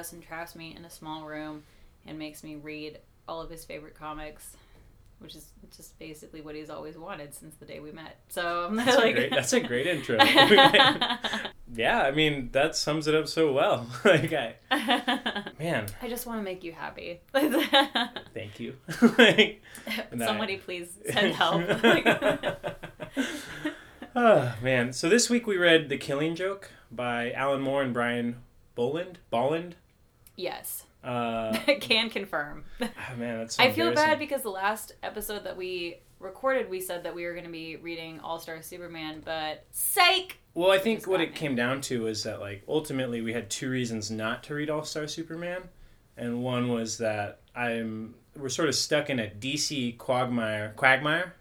Justin traps me in a small room and makes me read all of his favorite comics, which is just basically what he's always wanted since the day we met. So I'm That's, like, a great, that's a great intro. yeah, I mean that sums it up so well. like, I, man, I just want to make you happy. thank you. like, and I- Somebody please send help. oh man, so this week we read The Killing Joke by Alan Moore and Brian Boland. Bolland. Yes, Uh, can confirm. oh, man, that's. So I feel bad because the last episode that we recorded, we said that we were going to be reading All Star Superman, but psych! Well, I think what it came down to was that like ultimately we had two reasons not to read All Star Superman, and one was that I'm we're sort of stuck in a DC quagmire quagmire.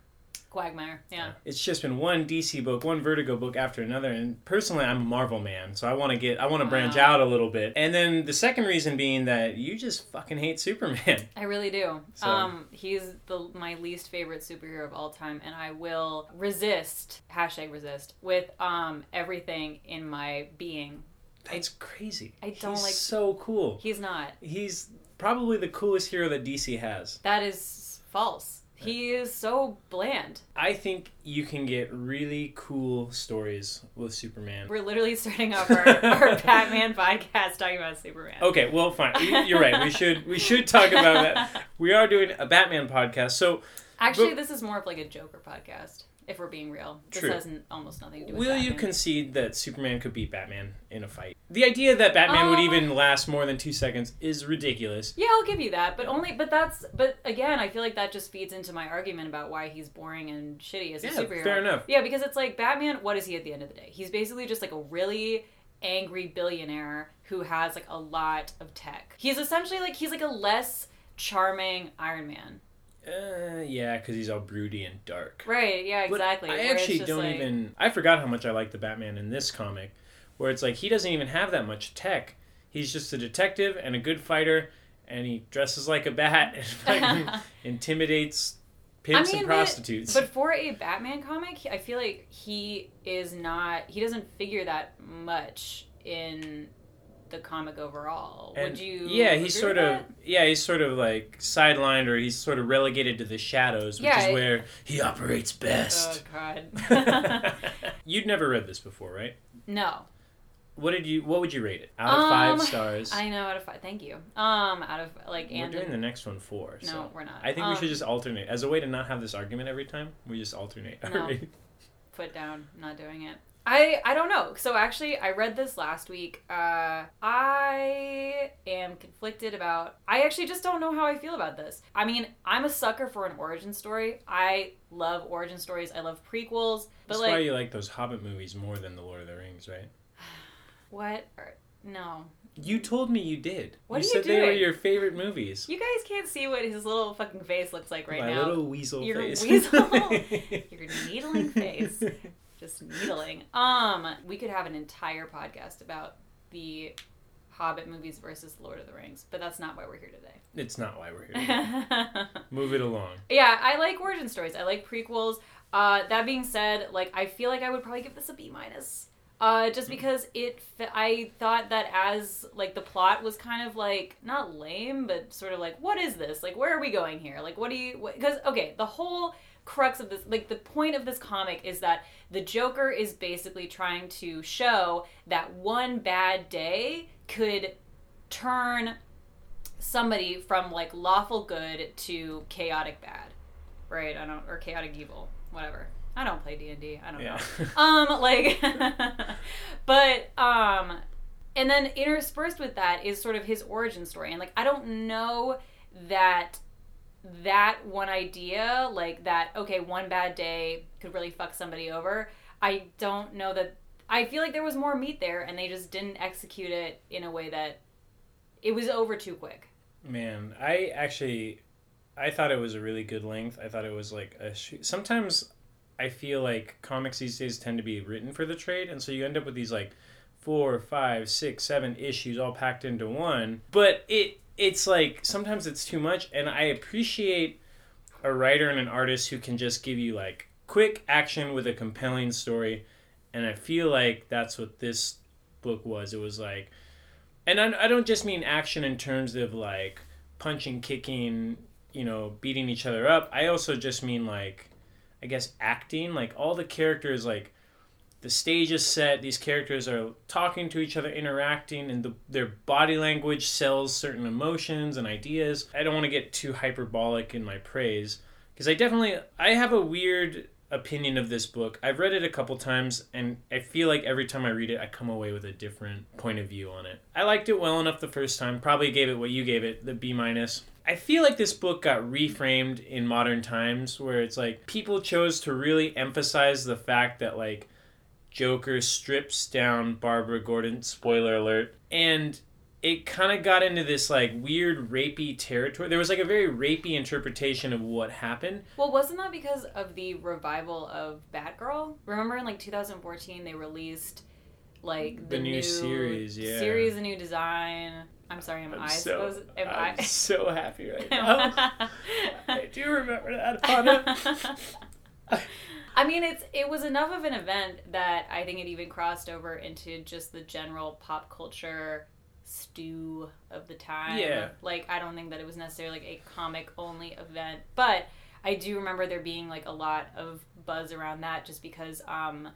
Quagmire, yeah. It's just been one DC book, one Vertigo book after another, and personally I'm a Marvel man, so I want to get I want to branch out a little bit. And then the second reason being that you just fucking hate Superman. I really do. So- Um, he's the my least favorite superhero of all time, and I will resist hashtag resist with um everything in my being. That's crazy. I don't He's like- so cool. He's not. He's probably the coolest hero that DC has. That is false. He is so bland. I think you can get really cool stories with Superman. We're literally starting off our, our Batman podcast talking about Superman. Okay, well, fine. You- You're right. We should we should talk about that. We are doing a Batman podcast, so Actually, But- this is more of like a Joker podcast. If we're being real, this True. has n- almost nothing to do with. It. Will you concede that Superman could beat Batman in a fight? The idea that Batman would Um, even last more than two seconds is ridiculous. Yeah, I'll give you that, but only but that's but again, I feel like that just feeds into my argument about why he's boring and shitty as a Yeah, superhero. fair enough. Yeah, because it's like Batman. What is he at the end of the day? He's basically just like a really angry billionaire who has like a lot of tech. He's essentially like he's like a less charming Iron Man. Uh, yeah, because he's all broody and dark. Right? Yeah, But exactly. I actually don't like- even. I forgot how much I like the Batman in this comic, where it's like he doesn't even have that much tech. He's just a detective and a good fighter, and he dresses like a bat and intimidates pimps I mean, and but- prostitutes. But for a Batman comic, I feel like he is not. He doesn't figure that much in the comic overall. And, Would you? Yeah, he's sort of yeah, he's sort of like sidelined or he's sort of relegated to the shadows, which Yeah, is where he operates best. Oh. God. You'd never read this before, right? no. What did you? What would you rate it? Out of Um, five stars. I know out of five. Thank you. Um, out of like We're doing the next one four. no, we're not. I think um, we should just alternate as a way to not have this argument every time. We just alternate. No. put down. Not doing it. I I don't know. So actually, I read this last week. Uh, I am conflicted about. I actually just don't know how I feel about this. I mean, I'm a sucker for an origin story. I love origin stories. I love prequels. But That's like, why you like those Hobbit movies more than the Lord of the Rings, right? what? No, You told me you did. What you are you said they were your favorite movies. you guys can't see what his little fucking face looks like right now. My now. little weasel face. Your face. weasel. Your needling face. just needling. Um, we could have an entire podcast about the Hobbit movies versus Lord of the Rings, but that's not why we're here today. it's not why we're here. Move it along. yeah, I like origin stories. I like prequels. Uh, that being said, like I feel like I would probably give this a B minus. Uh, just because it, I thought that as like the plot was kind of like not lame, but sort of like, what is this? Like, where are we going here? Like, what do you? Because okay, the whole crux of this, like the point of this comic is that the Joker is basically trying to show that one bad day could turn somebody from like lawful good to chaotic bad right? I don't or chaotic evil whatever. I don't play d&d i don't Yeah. know. Um like but um and then interspersed with that is sort of his origin story. And like i don't know that that one idea like that okay one bad day could really fuck somebody over i don't know that i feel like there was more meat there and they just didn't execute it in a way that it was over too quick Man, I actually, I thought it was a really good length. I thought it was like a. Sh- Sometimes I feel like comics these days tend to be written for the trade, and so you end up with these like four, five, six, seven issues all packed into one. But it it's like sometimes it's too much, and I appreciate a writer and an artist who can just give you like quick action with a compelling story, and I feel like that's what this book was. It was like, and I, I don't just mean action in terms of like punching, kicking, you know, beating each other up. I also just mean like, I guess acting. Like all the characters, like the stage is set. These characters are talking to each other, interacting, and the, their body language sells certain emotions and ideas. I don't want to get too hyperbolic in my praise because I definitely I have a weird opinion of this book. I've read it a couple times and I feel like every time I read it I come away with a different point of view on it. I liked it well enough the first time. Probably gave it what you gave it, the B minus. I feel like this book got reframed in modern times where it's like people chose to really emphasize the fact that like Joker strips down Barbara Gordon, spoiler alert, and it kind of got into this like weird rapey territory. There was like a very rapey interpretation of what happened. Well, wasn't that because of the revival of Batgirl? Remember in like 2014 they released like the, The new series, yeah. series, a new design. I'm sorry, am I'm I so, supposed? Am I'm I? so happy right now. I do remember that, Anna. I mean, it's it was enough of an event that I think it even crossed over into just the general pop culture stew of the time. Yeah. Like I don't think that it was necessarily like a comic only event, but I do remember there being like a lot of buzz around that just because um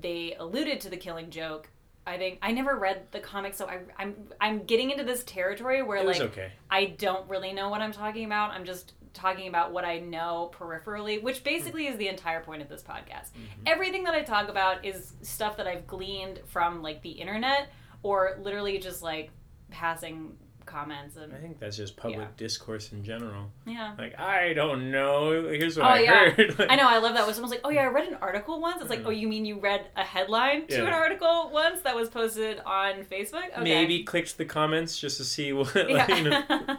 they alluded to the killing joke. I think I never read the comic, so I, I'm I'm getting into this territory where like okay. I don't really know what I'm talking about. I'm just talking about what I know peripherally, which basically is the entire point of this podcast. Mm-hmm. Everything that I talk about is stuff that I've gleaned from like the internet or literally just like passing comments and I think that's just public Yeah. discourse in general. yeah. Like, I don't know. Here's what Oh, I yeah. heard. I know, I love that when someone's like, "Oh yeah, I read an article once." It's like, "Oh, you mean you read a headline to Yeah. an article once that was posted on Facebook?" Okay. Maybe clicked the comments just to see what. like, you know.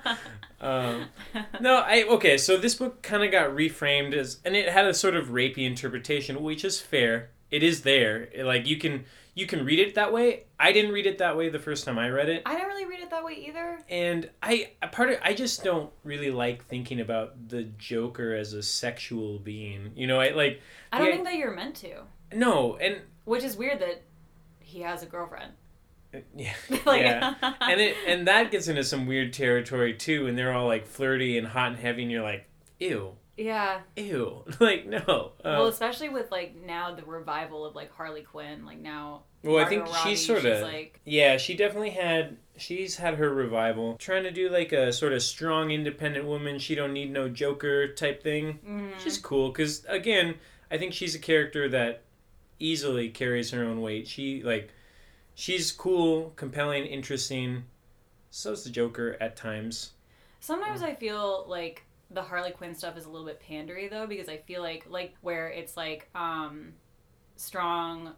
Um, No, I okay. So this book kind of got reframed as, and it had a sort of rapey interpretation, which is fair. It is there. It- like you can you can read it that way. I didn't read it that way the first time I read it, I didn't really read it that way either. and I part of I just don't really like thinking about the Joker as a sexual being. You know, I like I don't Yeah. think that you're meant to, no, and which is weird that he has a girlfriend. yeah, like, yeah. and it and that gets into some weird territory too and they're all like flirty and hot and heavy and you're like ew yeah. ew like no uh, well, especially with like now the revival of like Harley Quinn. Like now, well i think Robbie, she's sort of like yeah she definitely had she's had her revival. Trying to do like a sort of strong independent woman she don't need no joker type thing. Mm, is cool because again i think she's a character that easily carries her own weight. She like she's cool compelling interesting. So's the joker at times. Sometimes I feel like the Harley Quinn stuff is a little bit pandery though because I feel like like where it's like um strong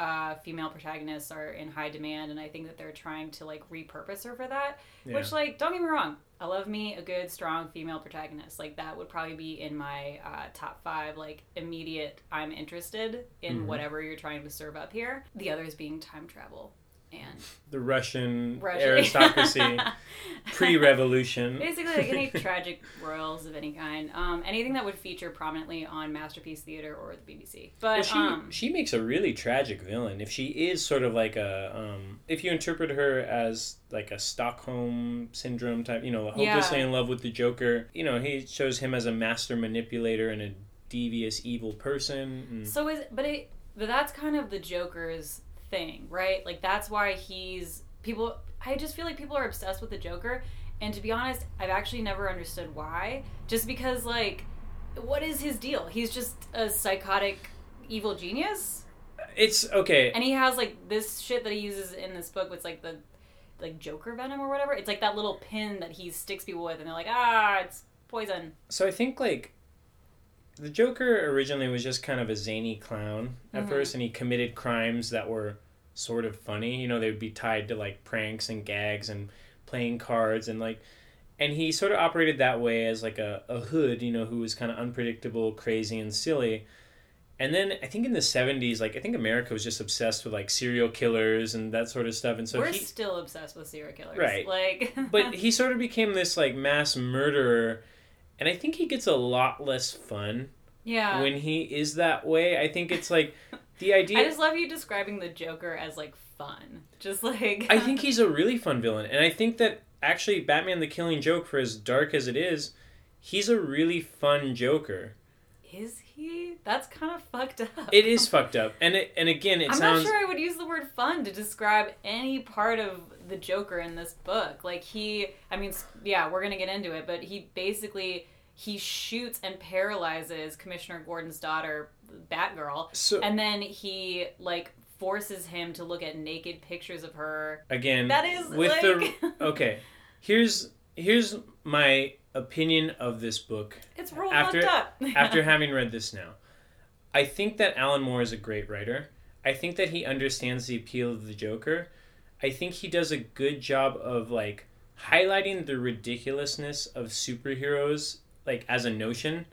uh female protagonists are in high demand and I think that they're trying to like repurpose her for that. yeah. Which like don't get me wrong, I love me a good strong female protagonist. Like that would probably be in my uh, top 5 like immediate I'm interested in Mhm. whatever you're trying to serve up here. The others being time travel and the russian Russia. aristocracy pre-revolution Basically, like any tragic royals of any kind. Um, anything that would feature prominently on Masterpiece Theater or the BBC. But Well, she um, she makes a really tragic villain. If she is sort of like a, um, if you interpret her as like a Stockholm syndrome type, you know, hopelessly Yeah. in love with the Joker. You know, he shows him as a master manipulator and a devious, evil person. And, so is but it but that's kind of the Joker's thing, right? Like that's why he's people. I just feel like people are obsessed with the Joker, and to be honest, I've actually never understood why. Just because, like, what is his deal? He's just a psychotic evil genius. it's okay. and he has like this shit that he uses in this book with like the like Joker venom or whatever. It's like that little pin that he sticks people with, and they're like, ah, it's poison. So I think like the Joker originally was just kind of a zany clown at Mhm. first, and he committed crimes that were sort of funny. You know, they would be tied to like pranks and gags and playing cards and like. And he sort of operated that way as like a, a hood, you know, who was kind of unpredictable, crazy, and silly. And then I think in the 70s, like, I think America was just obsessed with like serial killers and that sort of stuff. And so We're he, still obsessed with serial killers, Right. Like, but he sort of became this like mass murderer. And I think he gets a lot less fun yeah, when he is that way. I think it's like the idea. I just love you describing the Joker as like fun. Just like I think he's a really fun villain, and I think that actually Batman: The Killing Joke, for as dark as it is, he's a really fun Joker. is he? That's kind of fucked up. It is fucked up, and it and again, it I'm sounds not sure I would use the word fun to describe any part of the Joker in this book. Like he, I mean, yeah, we're gonna get into it, but he basically he shoots and paralyzes Commissioner Gordon's daughter, Batgirl, so. and then he like forces him to look at naked pictures of her. again, That is with like the okay. Here's here's my opinion of this book it's real after- up. after having read this now. I think that Alan Moore is a great writer. I think that he understands the appeal of the Joker. I think he does a good job of like highlighting the ridiculousness of superheroes like as a notion.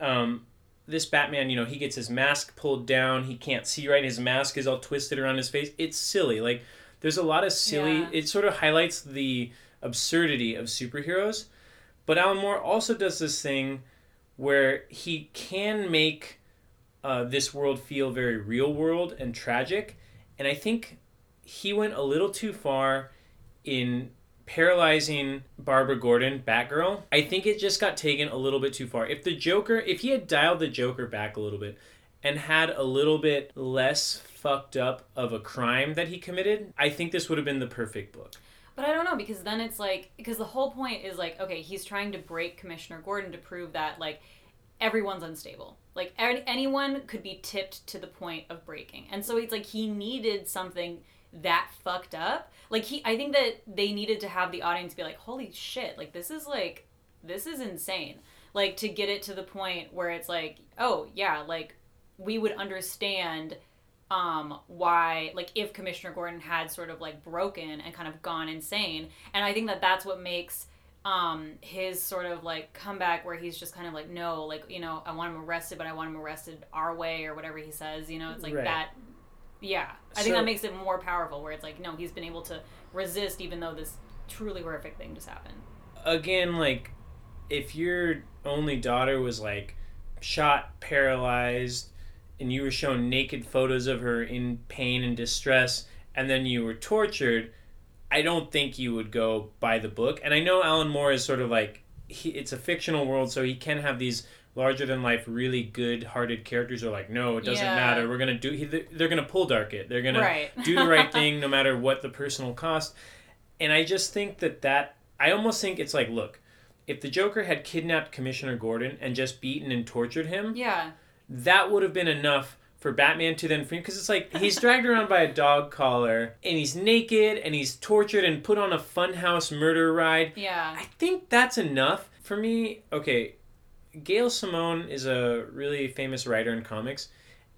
Um this Batman, you know, he gets his mask pulled down, he can't see right, his mask is all twisted around his face. It's silly. Like there's a lot of silly Yeah. it sort of highlights the absurdity of superheroes. But Alan Moore also does this thing where he can make uh, this world feel very real world and tragic. And I think he went a little too far in paralyzing Barbara Gordon, Batgirl. I think it just got taken a little bit too far. If the Joker, if he had dialed the Joker back a little bit and had a little bit less fucked up of a crime that he committed, I think this would have been the perfect book. But I don't know because then it's like because the whole point is like okay he's trying to break Commissioner Gordon to prove that like everyone's unstable like any, anyone could be tipped to the point of breaking and so it's like he needed something that fucked up like he I think that they needed to have the audience be like holy shit like this is like this is insane like to get it to the point where it's like oh yeah like we would understand um why like if commissioner gordon had sort of like broken and kind of gone insane and i think that that's what makes um his sort of like comeback where he's just kind of like no like you know i want him arrested but i want him arrested our way or whatever he says you know it's like Right. that yeah i think So- that makes it more powerful where it's like no he's been able to resist even though this truly horrific thing just happened again, like if your only daughter was like shot, paralyzed, and you were shown naked photos of her in pain and distress, and then you were tortured, I don't think you would go by the book. And I know Alan Moore is sort of like he, it's a fictional world, so he can have these larger than life, really good-hearted characters are like, no, it doesn't Yeah. matter. We're gonna do. He, they're gonna pull dark it. They're gonna right do the right thing no matter what the personal cost. And I just think that that I almost think it's like, look, if the Joker had kidnapped Commissioner Gordon and just beaten and tortured him, yeah that would have been enough for Batman to then free because it's like he's dragged around by a dog collar and he's naked and he's tortured and put on a funhouse murder ride. yeah I think that's enough for me. Okay, Gail Simone is a really famous writer in comics,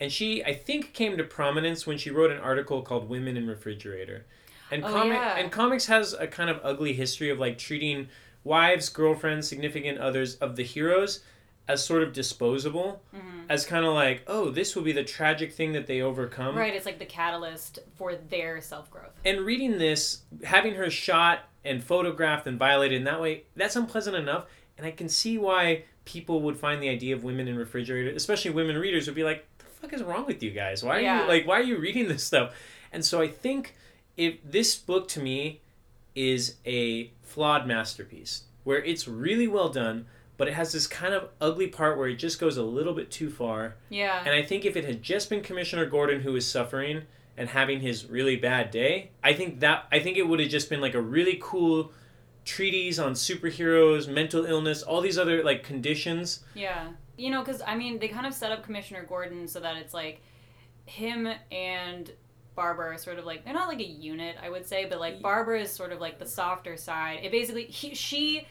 and she I think came to prominence when she wrote an article called "Women in Refrigerator," and Oh, comic yeah. and comics has a kind of ugly history of like treating wives, girlfriends, significant others of the heroes as sort of disposable, hmm as kind of like oh this will be the tragic thing that they overcome. right it's like the catalyst for their self-growth And reading this, having her shot and photographed and violated in that way, that's unpleasant enough. And I can see why people would find the idea of women in refrigerators, especially women readers, would be like, "The fuck is wrong with you guys? Why are Yeah. you like? Why are you reading this stuff?" And so I think if this book to me is a flawed masterpiece, where it's really well done, but it has this kind of ugly part where it just goes a little bit too far. yeah And I think if it had just been Commissioner Gordon who was suffering and having his really bad day, I think that I think it would have just been like a really cool treatise on superheroes, mental illness, all these other like conditions. Yeah. You know, because, I mean, they kind of set up Commissioner Gordon so that it's like him and Barbara are sort of like, they're not like a unit, I would say, but like Barbara is sort of like the softer side. It basically, he, she,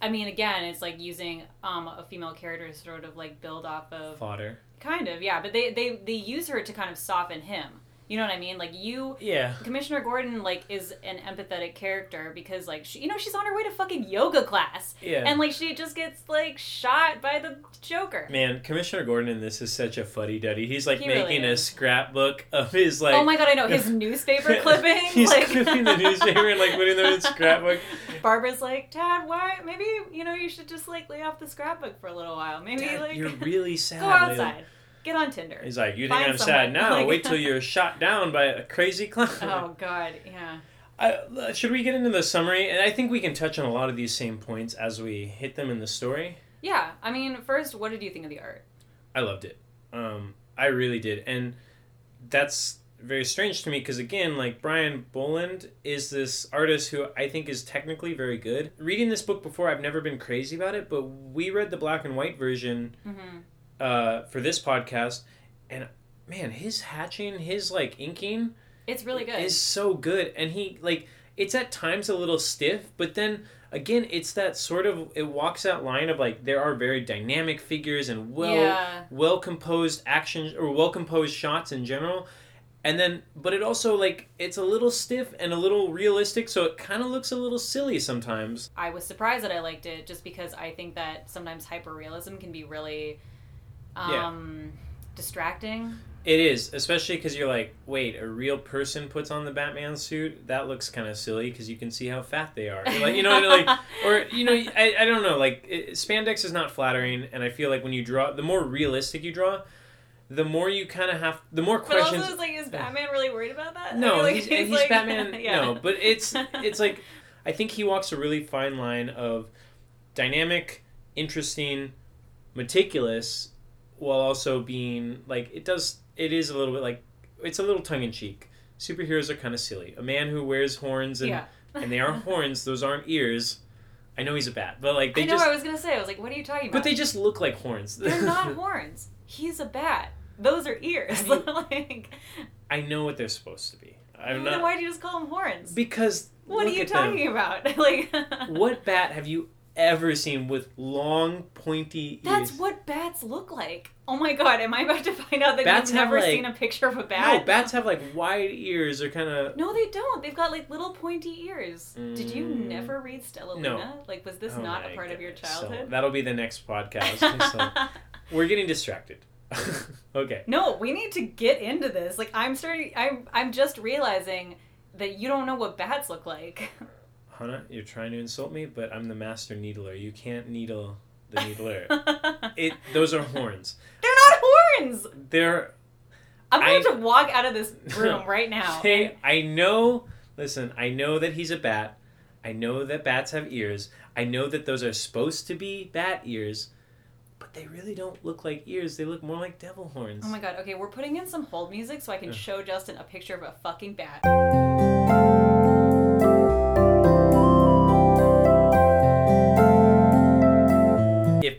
I mean, again, it's like using um, a female character to sort of like build off of, Fodder. kind of, yeah, but they, they, they use her to kind of soften him. You know what I mean? Like, you, Yeah. Commissioner Gordon, like, is an empathetic character because, like, she, you know, she's on her way to fucking yoga class. Yeah. And like she just gets like shot by the Joker. Man, Commissioner Gordon in this is such a fuddy duddy. He's like He really making a scrapbook of his like oh my god, I know his newspaper clippings. He's like clipping the newspaper and like putting them in scrapbook. Barbara's like, Dad, why? Maybe you know you should just like lay off the scrapbook for a little while. Maybe Dad, like you're really sad. go lately." Get on Tinder. He's like, you think Find I'm someone." sad now? Like- Wait till you're shot down by a crazy clown. Oh God, yeah. I, should we get into the summary? And I think we can touch on a lot of these same points as we hit them in the story. Yeah, I mean, first, what did you think of the art? I loved it. Um, I really did, and that's very strange to me because again, like Brian Bolland is this artist who I think is technically very good. Reading this book before, I've never been crazy about it, but we read the black and white version Mm-hmm. Uh, for this podcast, and man, his hatching, his like inking It's really good. is so good, and he like it's at times a little stiff, but then again, it's that sort of it walks that line of like there are very dynamic figures and well yeah, well composed actions or well composed shots in general. And then, but it also like it's a little stiff and a little realistic, so it kind of looks a little silly sometimes. I was surprised that I liked it just because I think that sometimes hyperrealism can be really Yeah. um, distracting. It is, especially because you're like, wait, a real person puts on the Batman suit. That looks kind of silly because you can see how fat they are. Like, you know, like, or you know, I, I don't know. Like, it, spandex is not flattering, and I feel like when you draw, the more realistic you draw, the more you kind of have, the more But questions. also, it's like, is Batman really worried about that? I No, like he's, and he's like- Batman. yeah. No, but it's it's like I think he walks a really fine line of dynamic, interesting, meticulous, while also being like it does. It is a little bit like it's a little tongue in cheek. Superheroes are kind of silly. A man who wears horns and yeah. and they are horns; those aren't ears. I know he's a bat, but like they I know. just I was gonna say. I was like, what are you talking about? but they just look like horns. They're not horns. He's a bat. Those are ears. Have you- like, I know what they're supposed to be. I'm then not why do you just call them horns? because what are you at them. talking about? like, What bat have you ever seen with long, pointy ears? That's what bats look like. Oh my god, am I about to find out that Bats you've never like- seen a picture of a bat? No, bat? bats have like wide ears. They're kind of. No, they don't. They've got like little pointy ears. Did you Mm. never read Stella No. Luna? Like, was this Oh not a part of your childhood? So that'll be the next podcast. so we're getting distracted. okay. no, we need to get into this. Like, I'm starting. I'm. I'm just realizing that you don't know what bats look like. Hannah, you're trying to insult me, but I'm the master needler. You can't needle the needler. It. Those are horns. They're not horns. They're. I'm going to walk out of this room right now. Hey, I know. Listen, I know that he's a bat. I know that bats have ears. I know that those are supposed to be bat ears, but they really don't look like ears. They look more like devil horns. Oh my god, okay, we're putting in some hold music so I can show Justin a picture of a fucking bat.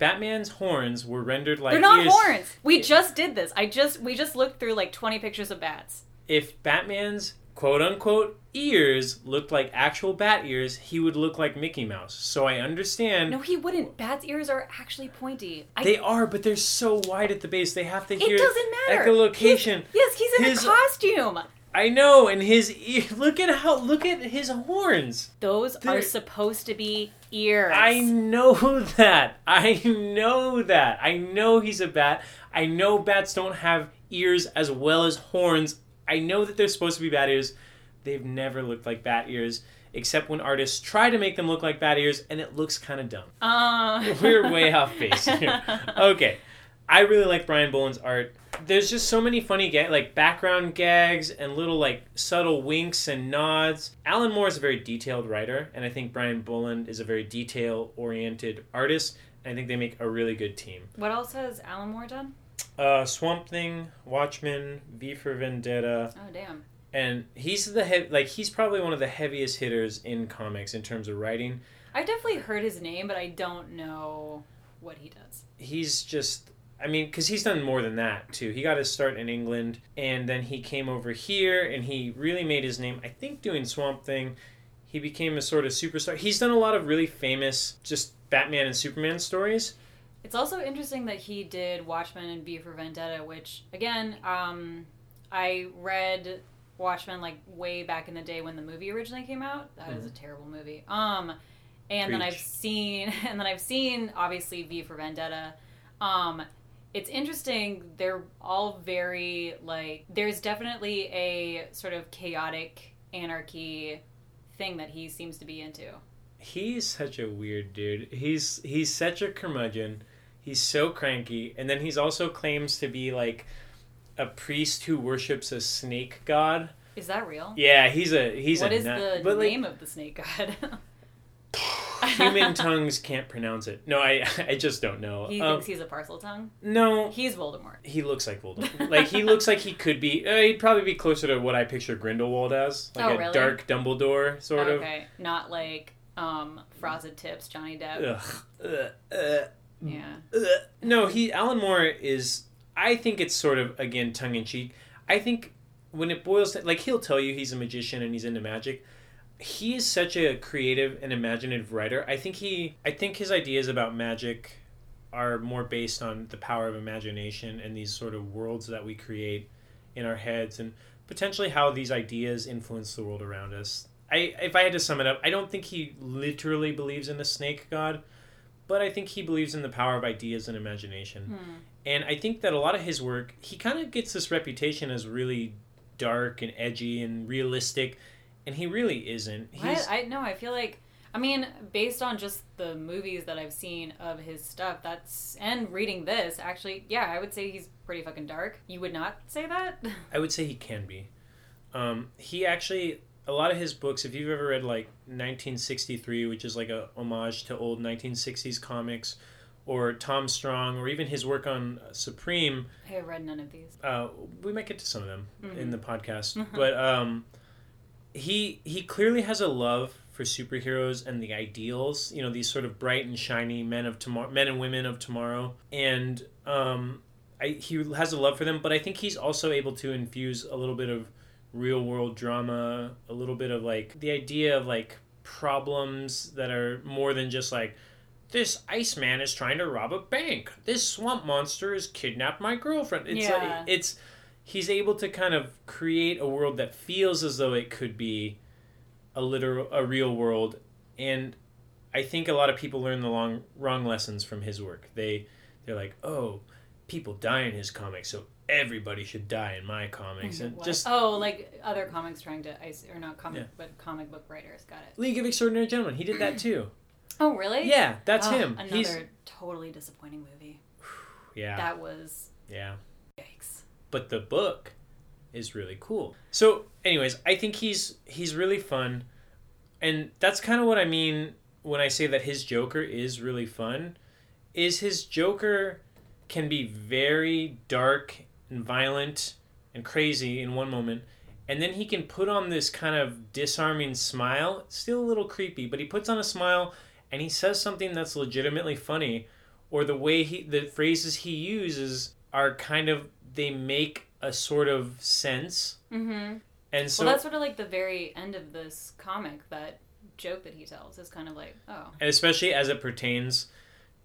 Batman's horns were rendered like They're not horns. We just did this. I just we just looked through like 20 pictures of bats. if Batman's quote unquote ears looked like actual bat ears, he would look like Mickey Mouse. So I understand No, he wouldn't. Bats' ears are actually pointy. I, they are, but they're so wide at the base. They have to it doesn't matter. echolocation. He's- yes, he's in His- a costume. I know, and his ear. Look at how. Look at his horns. Those They're- are supposed to be ears. I know that. I know that. I know he's a bat. I know bats don't have ears as well as horns. I know that they're supposed to be bat ears. They've never looked like bat ears, except when artists try to make them look like bat ears, and it looks kind of dumb. Uh, We're way off base here. Okay. I really like Brian Bolland's art. There's just so many funny ga- like background gags and little like subtle winks and nods. Alan Moore is a very detailed writer, and I think Brian Bolland is a very detail oriented artist. I think they make a really good team. What else has Alan Moore done? Uh, Swamp Thing, Watchmen, V for Vendetta, Oh damn. and he's the he- like he's probably one of the heaviest hitters in comics in terms of writing. I've definitely heard his name, but I don't know what he does. he's just I mean, because he's done more than that too. He got his start in England, and then he came over here, and he really made his name. I think doing Swamp Thing, he became a sort of superstar. He's done a lot of really famous just Batman and Superman stories. It's also interesting that he did Watchmen and V for Vendetta, which again, um, I read Watchmen like way back in the day when the movie originally came out. That is a terrible movie. Um, and then I've seen, and then I've seen obviously V for Vendetta. Um, it's interesting. They're all very like. There's definitely a sort of chaotic anarchy thing that he seems to be into. He's such a weird dude. He's he's such a curmudgeon. He's so cranky, and then he's also claims to be like a priest who worships a snake god. Is that real? Yeah, he's a he's What a is nut. the but, like, name of the snake god? human tongues can't pronounce it. No, I I just don't know. he Um, thinks he's a Parseltongue. no, He's Voldemort. he looks like Voldemort. like he looks like he could be. Uh, he'd probably be closer to what I picture Grindelwald as, like Oh, a really? dark Dumbledore sort of. okay, not like um frosted tips Johnny Depp. Ugh. Uh, uh, Yeah. Ugh. No, he Alan Moore is. I think it's sort of again tongue in cheek. I think when it boils to like he'll tell you he's a magician and he's into magic. He is such a creative and imaginative writer. I think he. I think his ideas about magic are more based on the power of imagination and these sort of worlds that we create in our heads and potentially how these ideas influence the world around us. I if I had to sum it up, I don't think he literally believes in a snake god, but I think he believes in the power of ideas and imagination. Hmm. And I think that a lot of his work, he kind of gets this reputation as really dark and edgy and realistic, and he really isn't. He's I, I no, I feel like I mean, based on just the movies that I've seen of his stuff, that's and reading this, actually, yeah, I would say he's pretty fucking dark. You would not say that? I would say he can be. Um, he actually a lot of his books. If you've ever read like 1963, which is like a homage to old 1960s comics, or Tom Strong, or even his work on Supreme, I have read none of these. uh, we might get to some of them in Mhm. the podcast. But um, he he clearly has a love for superheroes and the ideals. You know, these sort of bright and shiny men of tomorrow, men and women of tomorrow, and um, I, he has a love for them. But I think he's also able to infuse a little bit of real world drama, a little bit of like the idea of like problems that are more than just like this Iceman is trying to rob a bank. This swamp monster has kidnapped my girlfriend. It's Yeah. like, it's he's able to kind of create a world that feels as though it could be a literal a real world and I think a lot of people learn the long wrong lessons from his work. They they're like, "Oh, people die in his comics, so everybody should die in my comics." Mm-hmm. And What? just oh, like other comics trying to ice or not comic, Yeah. but comic book writers. Got it. League of Extraordinary Gentlemen, he did that too. Oh, really? Yeah, that's Oh, him. Another He's totally disappointing movie. yeah. That was yeah. But the book is really cool. So, anyways, I think he's he's really fun, and that's kind of what I mean when I say that his Joker is really fun. Is his Joker can be very dark and violent and crazy in one moment, and then he can put on this kind of disarming smile. Still a little creepy, but he puts on a smile and he says something that's legitimately funny, or the way he the phrases he uses are kind of they make a sort of sense. Mm-hmm. And so well, that's sort of like the very end of this comic. That joke that he tells is kind of like, oh, and especially as it pertains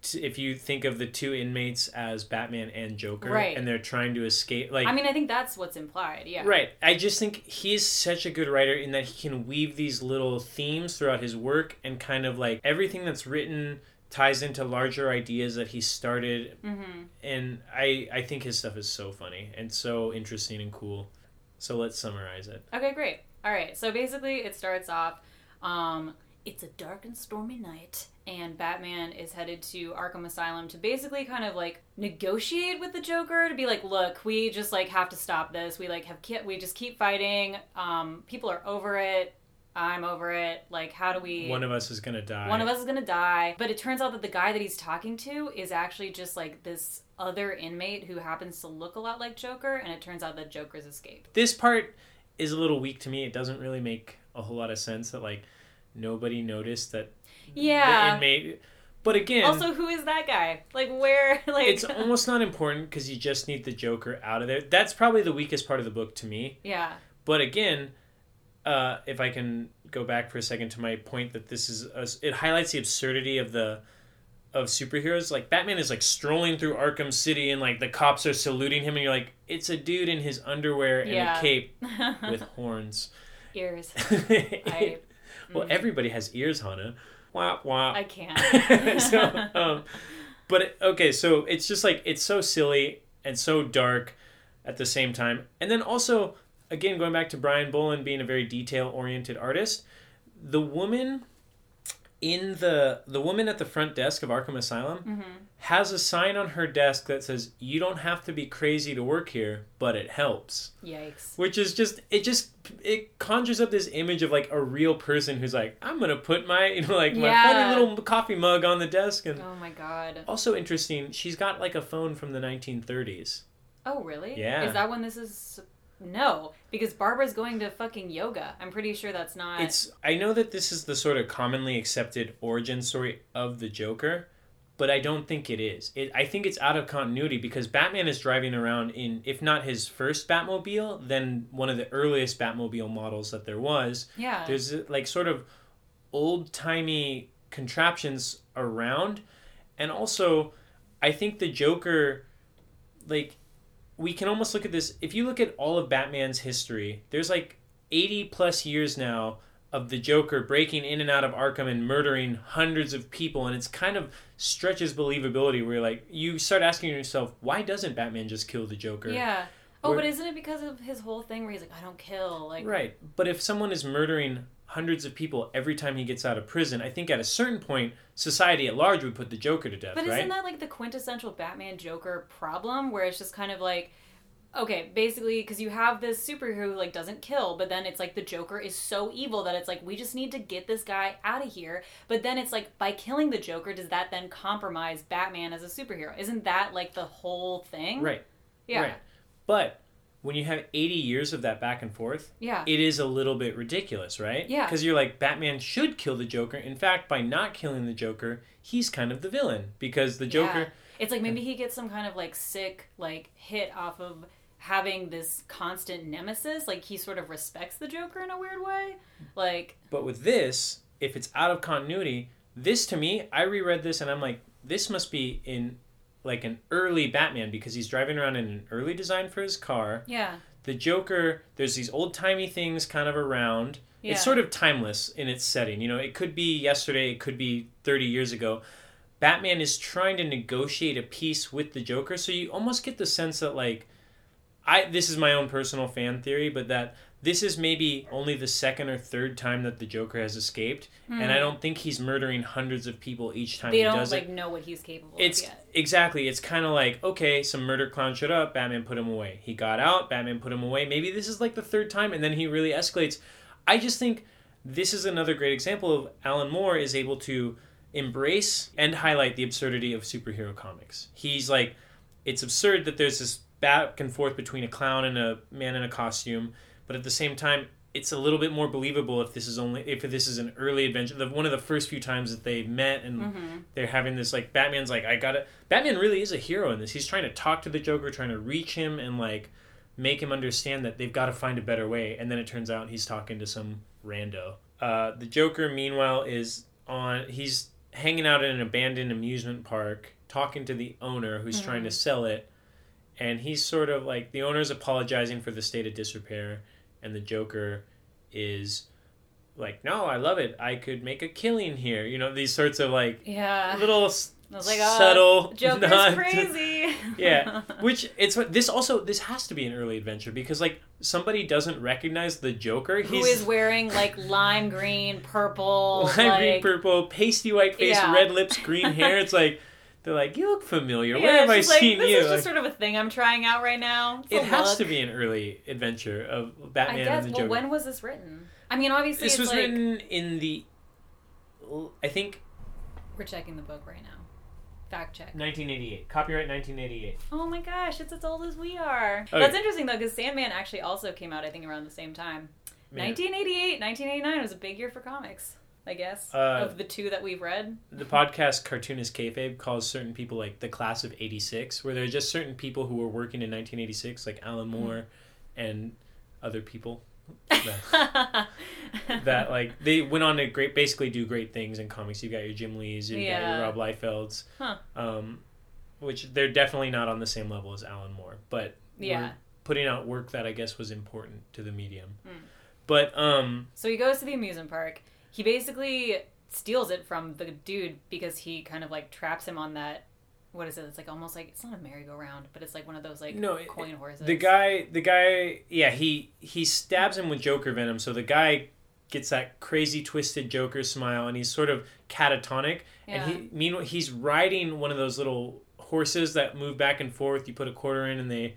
to, if you think of the two inmates as Batman and Joker Right. and they're trying to escape like I mean, I think that's what's implied. Yeah. Right. I just think he's such a good writer in that he can weave these little themes throughout his work and kind of like everything that's written ties into larger ideas that he started Mm-hmm. and I I think his stuff is so funny and so interesting and cool. So let's summarize it. Okay, great. All right. So basically, it starts off. Um, it's a dark and stormy night, and Batman is headed to Arkham Asylum to basically kind of like negotiate with the Joker to be like, look, we just like have to stop this. We like have ki- we just keep fighting. Um, people are over it. I'm over it. Like, how do we? One of us is gonna die. One of us is gonna die. But it turns out that the guy that he's talking to is actually just like this other inmate who happens to look a lot like Joker, and it turns out that Joker's escaped. This part is a little weak to me. It doesn't really make a whole lot of sense that like nobody noticed that Yeah. the inmate. But again, Also, who is that guy? Like, where? Like, it's almost not important because you just need the Joker out of there. That's probably the weakest part of the book to me. yeah, But again, uh, if I can go back for a second to my point that this is a, it highlights the absurdity of the of superheroes. Like Batman is like strolling through Arkham City and like the cops are saluting him, and you're like, it's a dude in his underwear and Yeah. a cape with horns. ears. I, well, mm, everybody has ears, Hannah. Wah wah. I can't. so, um, but it- okay, so it's just like it's so silly and so dark at the same time, and then also again going back to Brian Bolland being a very detail oriented artist, the woman in the the woman at the front desk of Arkham Asylum, Mhm. has a sign on her desk that says, "You don't have to be crazy to work here, but it helps." Yikes. Which is just it just it conjures up this image of like a real person who's like, "I'm gonna put my you know like my funny little coffee mug on the desk." And Oh my god. also interesting, she's got like a phone from the 1930s. Oh really? Yeah. Is that when this is? No, because Barbara's going to fucking yoga. I'm pretty sure that's not. It's I know that this is the sort of commonly accepted origin story of the Joker, but I don't think it is. It I think it's out of continuity because Batman is driving around in if not his first Batmobile, then one of the earliest Batmobile models that there was. yeah. There's uh, like sort of old timey contraptions around, and also I think the Joker, like, we can almost look at this. If you look at all of Batman's history, there's like 80 plus years now of the Joker breaking in and out of Arkham and murdering hundreds of people, and it's kind of stretches believability. Where like you start asking yourself, why doesn't Batman just kill the Joker? Yeah. Oh, but isn't it because of his whole thing where he's like, I don't kill, like, Right. But if someone is murdering hundreds of people every time he gets out of prison, I think at a certain point, society at large would put the Joker to death, But isn't that like the quintessential Batman Joker problem where it's just kind of like okay, basically because you have this superhero who like doesn't kill, but then it's like the Joker is so evil that it's like we just need to get this guy out of here. But then it's like by killing the Joker, does that then compromise Batman as a superhero? Isn't that like the whole thing? Right. Yeah. Right. But when you have 80 years of that back and forth, Yeah. it is a little bit ridiculous, right? Yeah. Because you're like, Batman should kill the Joker. In fact, by not killing the Joker, he's kind of the villain because the Joker. Yeah. It's like maybe he gets some kind of like sick like hit off of having this constant nemesis. Like he sort of respects the Joker in a weird way. Like But with this, if it's out of continuity, this to me, I reread this and I'm like, this must be in like an early Batman because he's driving around in an early design for his car. yeah. The Joker, there's these old timey things kind of around. Yeah. It's sort of timeless in its setting. You know, it could be yesterday, it could be 30 years ago. Batman is trying to negotiate a peace with the Joker, so you almost get the sense that like I this is my own personal fan theory, but that this is maybe only the second or third time that the Joker has escaped, and I don't think he's murdering hundreds of people each time Hmm. They he don't does like it. know what he's capable It's of yet. exactly. It's kind of like okay, some murder clown showed up. Batman put him away. He got out. Batman put him away. Maybe this is like the third time, and then he really escalates. I just think this is another great example of Alan Moore is able to embrace and highlight the absurdity of superhero comics. He's like, it's absurd that there's this back and forth between a clown and a man in a costume, but at the same time, it's a little bit more believable if this is only if this is an early adventure. The, one of the first few times that they met and Mm-hmm. they're having this like Batman's like I gotta. Batman really is a hero in this. He's trying to talk to the Joker, trying to reach him and like make him understand that they've got to find a better way. And then it turns out he's talking to some rando. Uh, the Joker, meanwhile, is on. He's hanging out in an abandoned amusement park, talking to the owner who's trying to sell it. And he's sort of like the owner's apologizing for the state of disrepair, and the Joker is like, "No, I love it. I could make a killing here." You know, these sorts of like Yeah. little s- I was like, oh, subtle Joker's crazy. yeah, which it's this also this has to be an early adventure because like somebody doesn't recognize the Joker. Who He's is wearing like lime green, purple, lime like, green, purple, pasty white face, Yeah. red lips, green hair. It's like they're like you look familiar. Yeah, Where have I just like, seen this you? is just Like, sort of a thing I'm trying out right now. It's it has look. to be an early adventure of I Batman guess. and the Well, Joker. when was this written? I mean, obviously, this it's was like written in the, I think we're checking the book right now. Fact check. 1988, copyright 1988. Oh my gosh, it's as old as we are. Okay. That's interesting though, because Sandman actually also came out, I think, around the same time. Man. 1988, 1989 was a big year for comics, I guess. Uh, of the two that we've read. The podcast Cartoonist Kayfabe calls certain people like the class of 86, where there are just certain people who were working in 1986, like Alan Moore and other people that, that like they went on to great basically do great things in comics. You've got your Jim Lees, you've got Yeah. your Rob Liefelds, Huh. um, which they're definitely not on the same level as Alan Moore, but Yeah. putting out work that I guess was important to the medium. Hmm. But um, So he goes to the amusement park. He basically steals it from the dude because he kind of like traps him on that. What is it? It's like almost like it's not a merry-go-round, but it's like one of those like No, coin horses. The guy, the guy, yeah, he he stabs him with Joker venom. So the guy gets that crazy twisted Joker smile, and he's sort of catatonic. Yeah. And he, meanwhile, he's riding one of those little horses that move back and forth. You put a quarter in, and they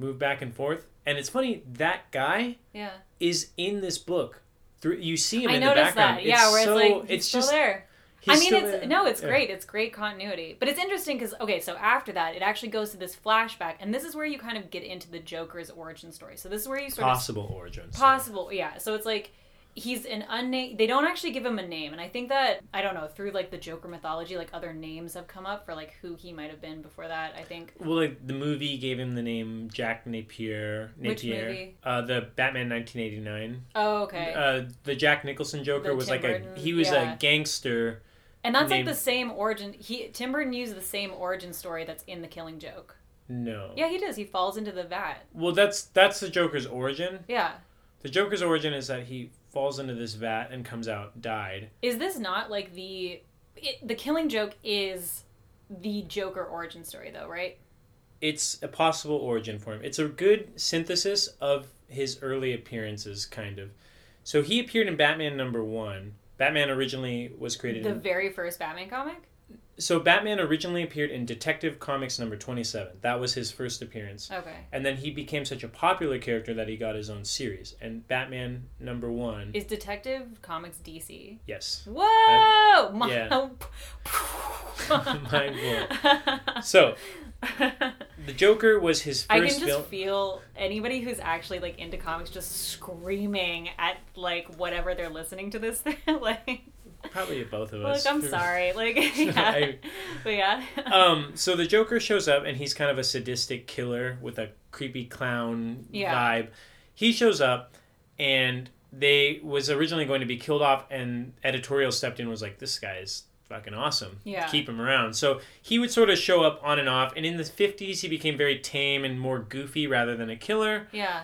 move back and forth. And it's funny that guy yeah. is in this book. Through you see him I in the background. that. Yeah, where so, it's like he's it's still just there. I mean, it's there. no, it's Yeah. great. It's great continuity, but it's interesting because okay, so after that, it actually goes to this flashback, and this is where you kind of get into the Joker's origin story. So this is where you sort Possible origin. of story. possible, yeah. So it's like he's an unnamed. They don't actually give him a name, and I think that I don't know through like the Joker mythology, like other names have come up for like who he might have been before that. I think. Well, like the movie gave him the name Jack Napier. Which Napier. movie? Uh, the Batman 1989. Oh, okay. Uh, the Jack Nicholson Joker The was Tim like Burton, a he was yeah. a gangster. and that's name- like the same origin. He Tim Burton used the same origin story that's in the Killing Joke. No. Yeah, he does. He falls into the vat. Well, that's that's the Joker's origin. Yeah. The Joker's origin is that he falls into this vat and comes out died. Is this not like the it, the Killing Joke is the Joker origin story though, right? It's a possible origin for him. It's a good synthesis of his early appearances, kind of. So he appeared in Batman number one. Batman originally was created. The in, very first Batman comic. So Batman originally appeared in Detective Comics number twenty-seven. That was his first appearance. Okay. And then he became such a popular character that he got his own series. And Batman number one, Is Detective Comics DC? yes. Whoa! My- yeah. Mind blown. So the Joker was his first I can just feel anybody who's actually like into comics just screaming at like whatever they're listening to this. thing, like, Probably both of like us. I'm sorry. Like, yeah. I- but yeah. um, so the Joker shows up and he's kind of a sadistic killer with a creepy clown Yeah. vibe. He shows up and they was originally going to be killed off and editorial stepped in and was like this guy is fucking awesome. Yeah. Keep him around. So he would sort of show up on and off and in the 50s he became very tame and more goofy rather than a killer. yeah.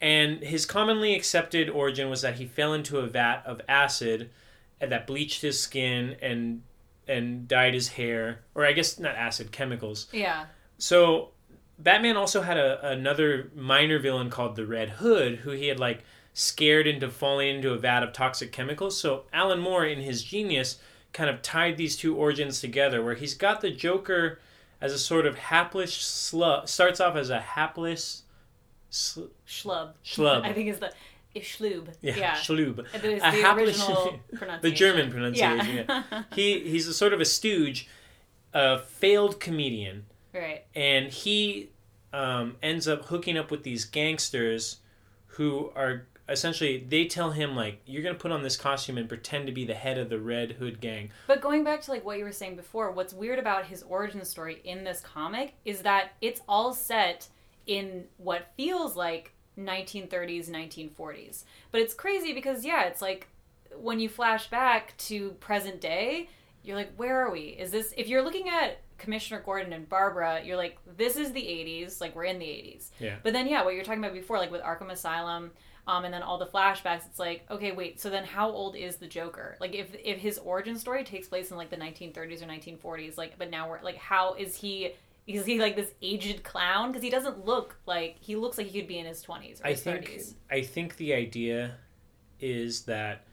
And his commonly accepted origin was that he fell into a vat of acid and that bleached his skin and and dyed his hair, or I guess not acid, chemicals. Yeah. So Batman also had a, another minor villain called the Red Hood, who he had like scared into falling into a vat of toxic chemicals. So Alan Moore, in his genius, kind of tied these two origins together, where he's got the Joker as a sort of hapless slug. Starts off as a hapless sl- Schlub. Schlub. I think is the schlub. yeah, Yeah. schlub. It is A the hapless- original pronunciation. the German pronunciation. Yeah. He he's a sort of a stooge, a failed comedian. right. and he um, ends up hooking up with these gangsters who are essentially they tell him like you're gonna put on this costume and pretend to be the head of the red hood gang But going back to like what you were saying before, what's weird about his origin story in this comic is that it's all set in what feels like 1930s, 1940s. But it's crazy because yeah, it's like when you flash back to present day, you're like, where are we? Is this if you're looking at Commissioner Gordon and Barbara, you're like, this is the 80s, like we're in the 80s. Yeah. But then yeah, what you're talking about before, like with Arkham Asylum, um, and then all the flashbacks, it's like, okay, wait, so then how old is the Joker? Like if if his origin story takes place in like the 1930s or 1940s, like but now we're like, how is he? Is he like this aged clown? Because he doesn't look like he looks like he could be in his 20s or i his think 30s. i think the idea is that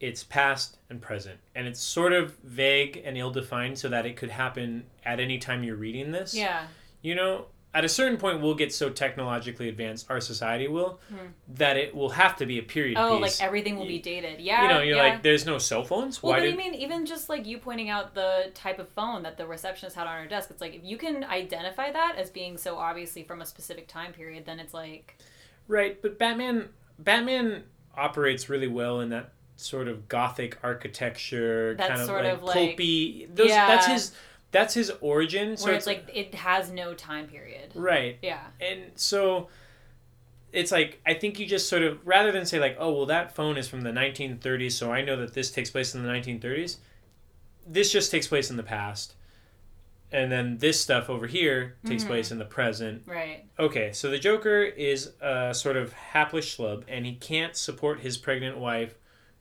it's past and present and it's sort of vague and ill-defined so that it could happen at any time you're reading this Yeah, you know at a certain point we'll get so technologically advanced our society will that it will have to be a period Hmm. Oh, piece like everything will be dated. Yeah. you know you're yeah. like there's no cell phones Well, why but did I mean, even just like you pointing out the type of phone that the receptionist had on her desk, it's like if you can identify that as being so obviously from a specific time period, then it's like, Right, but Batman Batman operates really well in that sort of gothic architecture, That's kind of sort like of like- pulpy. Those, Yeah. That's his that's his origin. So where it's like it has no time period. right, Yeah. and so it's like I think you just sort of rather than say like, oh well, that phone is from the 1930s, so I know that this takes place in the 1930s. This just takes place in the past, and then this stuff over here takes Mhm. place in the present. Right. Okay, so the Joker is a sort of hapless schlub, and he can't support his pregnant wife,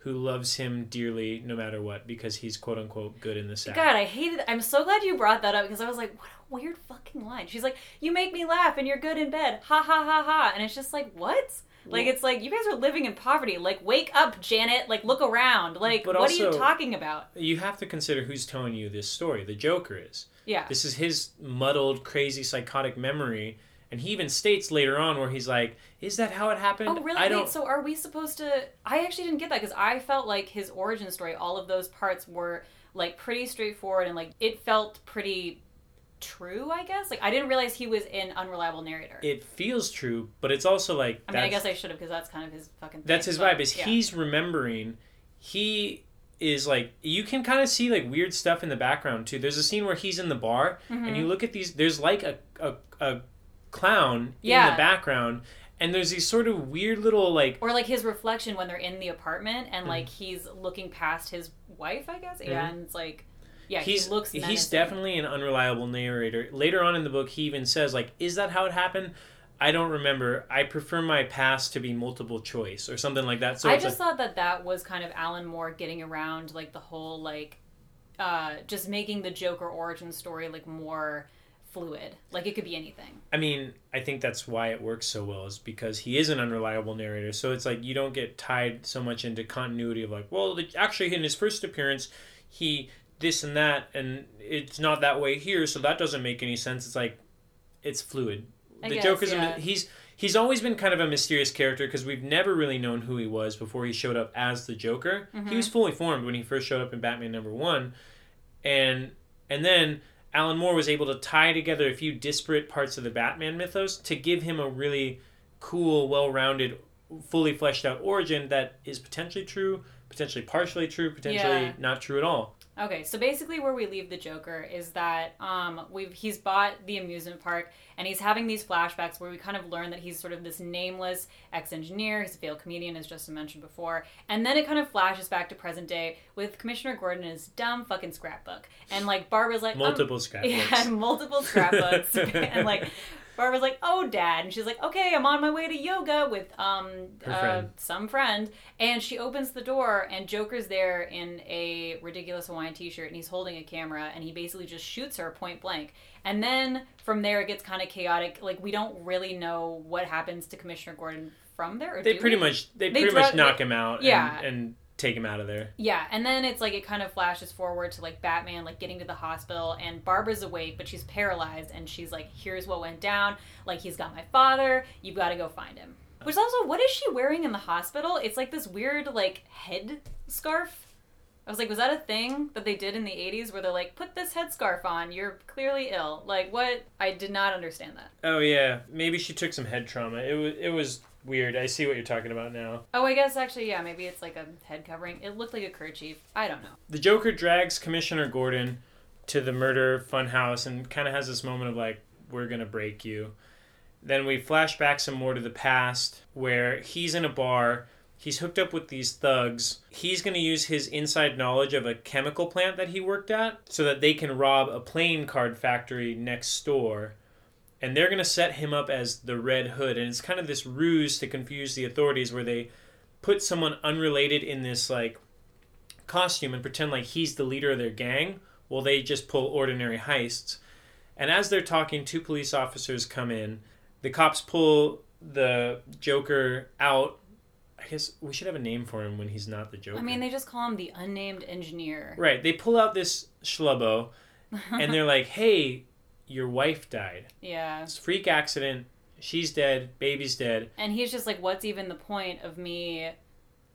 who loves him dearly no matter what, because he's quote unquote good in the sack. God, I hated. I'm so glad you brought that up because I was like, what a weird fucking line. She's like, "You make me laugh and you're good in bed." Ha ha ha ha. And it's just like, what? Like it's like you guys are living in poverty. Like wake up, Janet. Like look around. Like But what are you talking about? You have to consider who's telling you this story. The Joker is. Yeah. This is his muddled, crazy, psychotic memory. And he even states later on where he's like, "Is that how it happened?" Oh really? I don't. Wait, so are we supposed to? I actually didn't get that because I felt like his origin story, all of those parts were like pretty straightforward and like it felt pretty true. I guess like I didn't realize he was an unreliable narrator. it feels true, but it's also like I mean, I guess I should have because that's kind of his fucking. Thing, that's his but, vibe. Is yeah. he's remembering? He is like you can kind of see like weird stuff in the background too. There's a scene where he's in the bar Mm-hmm. and you look at these. There's like a a, a clown in the background, and there's these sort of weird little like or like his reflection when they're in the apartment Mm-hmm. and like he's looking past his wife. I guess. Yeah, and it's like. Yeah, he's he looks. he's definitely an unreliable narrator. Later on in the book, he even says like, "Is that how it happened?" I don't remember. I prefer my past to be multiple choice or something like that. So I just like, thought that that was kind of Alan Moore getting around like the whole like, uh, just making the Joker origin story like more fluid. Like it could be anything. I mean, I think that's why it works so well is because he is an unreliable narrator. So it's like you don't get tied so much into continuity of like, well, actually in his first appearance, he this and that, and it's not that way here, so that doesn't make any sense. It's like it's fluid. I the guess, Joker's yeah. he's he's always been kind of a mysterious character because we've never really known who he was before he showed up as the Joker. Mm-hmm. He was fully formed when he first showed up in Batman number one, and and then Alan Moore was able to tie together a few disparate parts of the Batman mythos to give him a really cool, well-rounded, fully fleshed out origin that is potentially true, potentially partially true, potentially Yeah. not true at all. Okay, so basically where we leave the Joker is that um, we've he's bought the amusement park and he's having these flashbacks where we kind of learn that he's sort of this nameless ex-engineer, he's a failed comedian, as Justin mentioned before, and then it kind of flashes back to present day with Commissioner Gordon and his dumb fucking scrapbook, and like Barbara's like I'm- Multiple scrapbooks. yeah, multiple scrapbooks, and like Barbara's like, "Oh, Dad," and she's like, "Okay, I'm on my way to yoga with um uh, some friend," and she opens the door, and Joker's there in a ridiculous Hawaiian T-shirt, and he's holding a camera, and he basically just shoots her point blank, and then from there it gets kind of chaotic. Like we don't really know what happens to Commissioner Gordon from there. Or They pretty we? much they, They pretty much knock they- him out yeah. and, and take him out of there. Yeah, and then it's like it kind of flashes forward to like Batman like getting to the hospital and Barbara's awake but she's paralyzed and she's like here's what went down like he's got my father you've got to go find him. Which also what is she wearing in the hospital? It's like this weird like head scarf. I was like was that a thing that they did in the 80s where they're like put this headscarf on you're clearly ill. Like what? I did not understand that. Oh yeah, maybe she took some head trauma. It was it was weird. I see what you're talking about now. Oh, I guess actually yeah, maybe it's like a head covering. It looked like a kerchief. I don't know. The Joker drags Commissioner Gordon to the murder funhouse and kind of has this moment of like, "We're gonna break you." Then we flash back some more to the past where he's in a bar. He's hooked up with these thugs. He's going to use his inside knowledge of a chemical plant that he worked at so that they can rob a playing card factory next door. And they're going to set him up as the Red Hood. And it's kind of this ruse to confuse the authorities where they put someone unrelated in this, like, costume and pretend like he's the leader of their gang while they just pull ordinary heists. And as they're talking, two police officers come in. The cops pull the Joker out. I guess we should have a name for him when he's not the Joker. I mean, they just call him the unnamed engineer. right. They pull out this schlubbo and they're like, hey, your wife died. yeah. It's a freak accident. She's dead. Baby's dead. And he's just like, what's even the point of me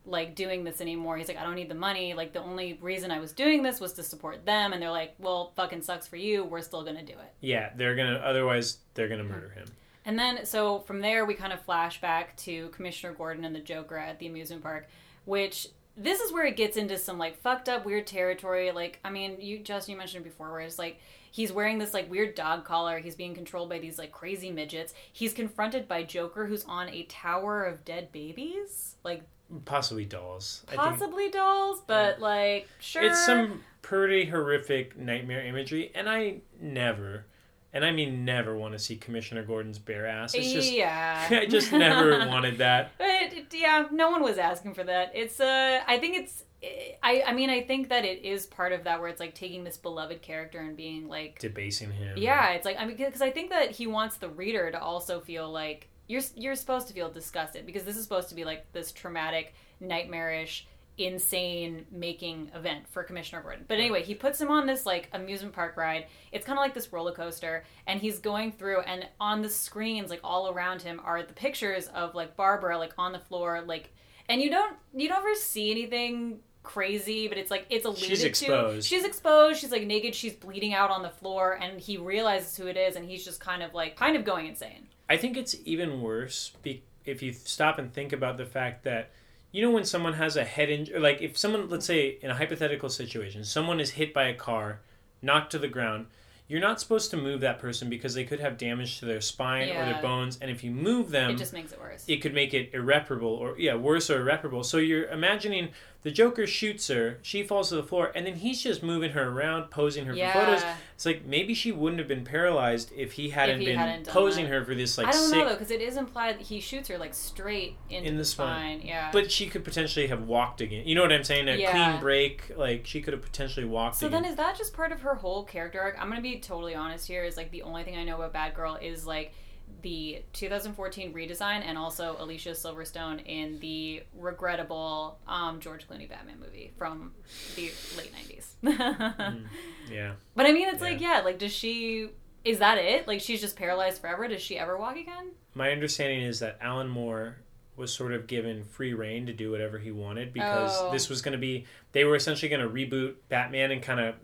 like doing this anymore? He's like, I don't need the money. Like the only reason I was doing this was to support them. And they're like, well, fucking sucks for you. We're still gonna do it. Yeah, they're gonna. Otherwise, they're gonna murder him. And then so from there we kind of flash back to Commissioner Gordon and the Joker at the amusement park, which this is where it gets into some like fucked up weird territory. Like I mean, you Justin you mentioned before where it's like he's wearing this like weird dog collar, he's being controlled by these like crazy midgets. He's confronted by Joker who's on a tower of dead babies. Like Possibly dolls. Possibly dolls, but like sure It's some pretty horrific nightmare imagery, and I never, and I mean never, want to see Commissioner Gordon's bare ass. It's just, yeah. I just never wanted that. But yeah, no one was asking for that. It's uh, I think it's. I I mean I think that it is part of that where it's like taking this beloved character and being like Debasing him. yeah it's like I mean because I think that he wants the reader to also feel like you're you're supposed to feel disgusted because this is supposed to be like this traumatic, nightmarish, insane making event for Commissioner Gordon. But anyway, he puts him on this like amusement park ride. It's kind of like this roller coaster, and he's going through, and on the screens, like all around him, are the pictures of like Barbara, like on the floor, like, and you don't you don't ever see anything crazy, but it's like it's alluded She's to. exposed. She's exposed. She's like naked. She's bleeding out on the floor, and he realizes who it is, and he's just kind of like kind of going insane. I think it's even worse be- if you stop and think about the fact that you know when someone has a head injury, like if someone, let's say, in a hypothetical situation, someone is hit by a car, knocked to the ground. You're not supposed to move that person because they could have damage to their spine or their bones, and if you move them, it just makes it worse. it could make it irreparable or yeah worse or irreparable so you're imagining the joker shoots her she falls to the floor and then he's just moving her around posing her yeah. for photos it's like maybe she wouldn't have been paralyzed if he hadn't he been hadn't posing that. her for this like I don't sick know though, because it is implied that he shoots her like straight into In the the spine. spine. Yeah. but she could potentially have walked again you know what i'm saying a Yeah. clean break like she could have potentially walked so again then, is that just part of her whole character arc? I'm gonna be totally honest here. Is like the only thing I know about Batgirl is like the 2014 redesign and also Alicia Silverstone in the regrettable um, George Clooney Batman movie from the late 90s. yeah But I mean, it's like, yeah, like, does she. Is that it? Like, she's just paralyzed forever? Does she ever walk again? my understanding is that alan moore was sort of given free reign to do whatever he wanted because Oh. this was going to be they were essentially going to reboot batman and kind of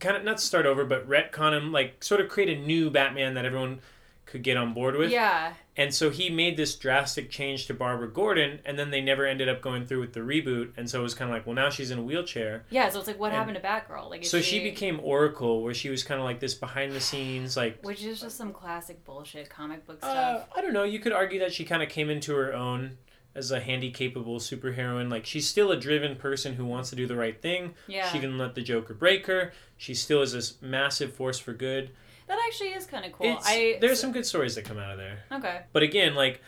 kind of not start over but retcon him like sort of create a new batman that everyone could get on board with Yeah. and so he made this drastic change to barbara gordon and then they never ended up going through with the reboot and so it was kind of like well now she's in a wheelchair Yeah, so it's like, what And- happened to Batgirl? Like, so she became oracle where she was kind of like this behind the scenes like Which is just some classic bullshit comic book Uh, stuff. I don't know. You could argue that she kind of came into her own as a handy capable superheroine. Like she's still a driven person who wants to do the right thing. yeah. She can let the Joker break her. She still is this massive force for good. That actually is kind of cool. It's, I there's some good stories that come out of there. Okay. But again, like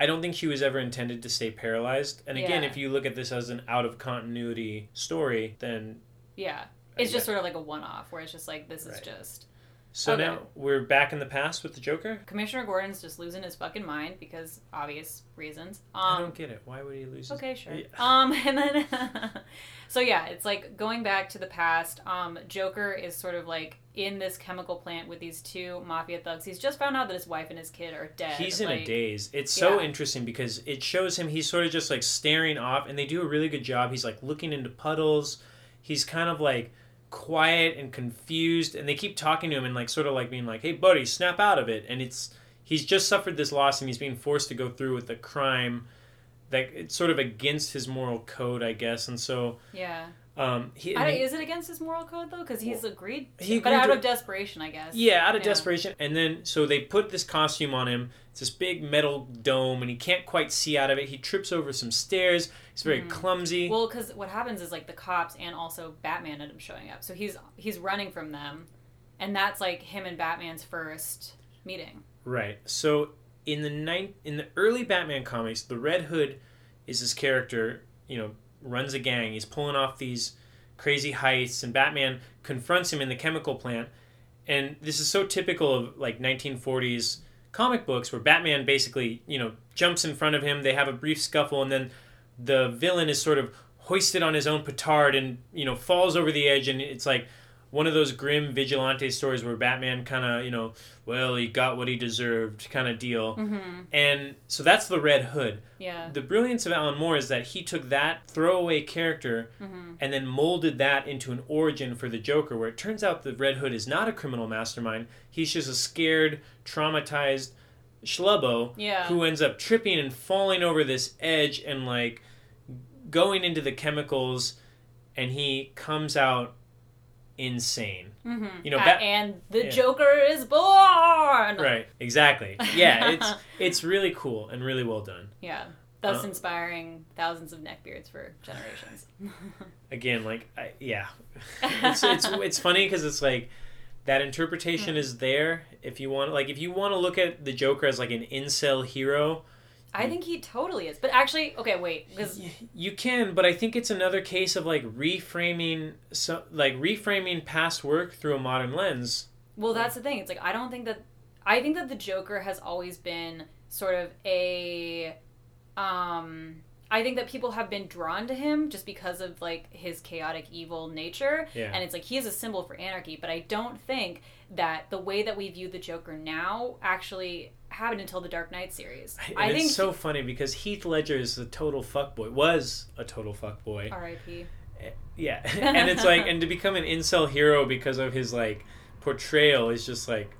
I don't think she was ever intended to stay paralyzed. And again, Yeah. if you look at this as an out of continuity story, then Yeah. It's Uh, just sort of like a one off where it's just like, this is just. so Okay. now we're back in the past with the Joker. Commissioner Gordon's just losing his fucking mind because obvious reasons. Um, I Um, don't get it. Why would he lose? his- Okay, sure. Yeah. Um, and then, so yeah, it's like going back to the past. Um, Joker is sort of like in this chemical plant with these two mafia thugs. He's just found out that his wife and his kid are dead. He's in like, a daze. It's so Yeah. interesting because it shows him he's sort of just like staring off, and they do a really good job. He's like looking into puddles. He's kind of like quiet and confused, and they keep talking to him and like sort of like being like, "Hey, buddy, snap out of it." And it's he's just suffered this loss, and he's being forced to go through with a crime that it's sort of against his moral code, I guess. And so Yeah. Um, he, I, and he- is it against his moral code though? Because he's agreed. To, he but out to- of desperation, I guess. Yeah, out of Yeah. desperation. And then, so they put this costume on him. It's this big metal dome, and he can't quite see out of it. He trips over some stairs. He's very Mhm. clumsy. Well, because what happens is like the cops and also Batman end up showing up. So he's he's running from them, and that's like him and Batman's first meeting. right. So in the nine, in the early Batman comics, the Red Hood is this character. You know, runs a gang. He's pulling off these crazy heists, and Batman confronts him in the chemical plant. And this is so typical of like 1940s comic books where Batman basically, you know, jumps in front of him, they have a brief scuffle, and then the villain is sort of hoisted on his own petard and, you know, falls over the edge. And it's like one of those grim vigilante stories where Batman kind of, you know, well, he got what he deserved kind of deal. Mm-hmm. And so that's the Red Hood. Yeah. The brilliance of Alan Moore is that he took that throwaway character Mm-hmm. and then molded that into an origin for the Joker, where it turns out the Red Hood is not a criminal mastermind. He's just a scared, traumatized schlubbo Yeah. who ends up tripping and falling over this edge and like going into the chemicals, and he comes out insane. Mm-hmm. You know, Uh, and the yeah. Joker is born. Right, exactly. Yeah, it's it's really cool and really well done. Yeah. Thus Uh, inspiring thousands of neckbeards for generations. Again, like I, yeah, it's it's it's funny because it's like that interpretation is there if you want like if you want to look at the Joker as like an incel hero, I think he totally is. But actually, okay, wait, because you can, but I think it's another case of like reframing so like reframing past work through a modern lens. well, that's the thing. It's like I don't think that I think that the Joker has always been sort of a um I think that people have been drawn to him just because of like his chaotic evil nature Yeah. and it's like he is a symbol for anarchy but I don't think that the way that we view the Joker now actually happened until the Dark Knight series. And I it's think so funny because Heath Ledger is a total fuckboy. Was a total fuckboy. R.I.P. Yeah, and it's like, and to become an incel hero because of his like portrayal is just like,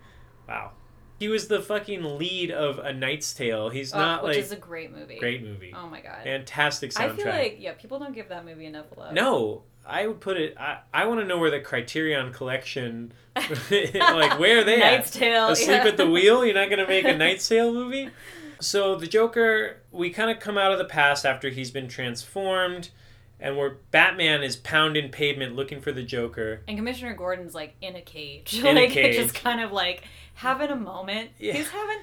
wow. He was the fucking lead of A Knight's Tale. He's Uh, not which like is a great movie. great movie, Oh my god. fantastic soundtrack. I feel like yeah, people don't give that movie enough love. no, I would put it. I, I want to know where the Criterion Collection, like where are they Knight's at? Tale. Asleep yeah. at the Wheel. You're not gonna make a Knight's Tale movie. So the Joker, we kind of come out of the past after he's been transformed, and where Batman is pounding pavement looking for the Joker. And Commissioner Gordon's like in a cage, In a cage. just kind of like having a moment. Yeah. He's having,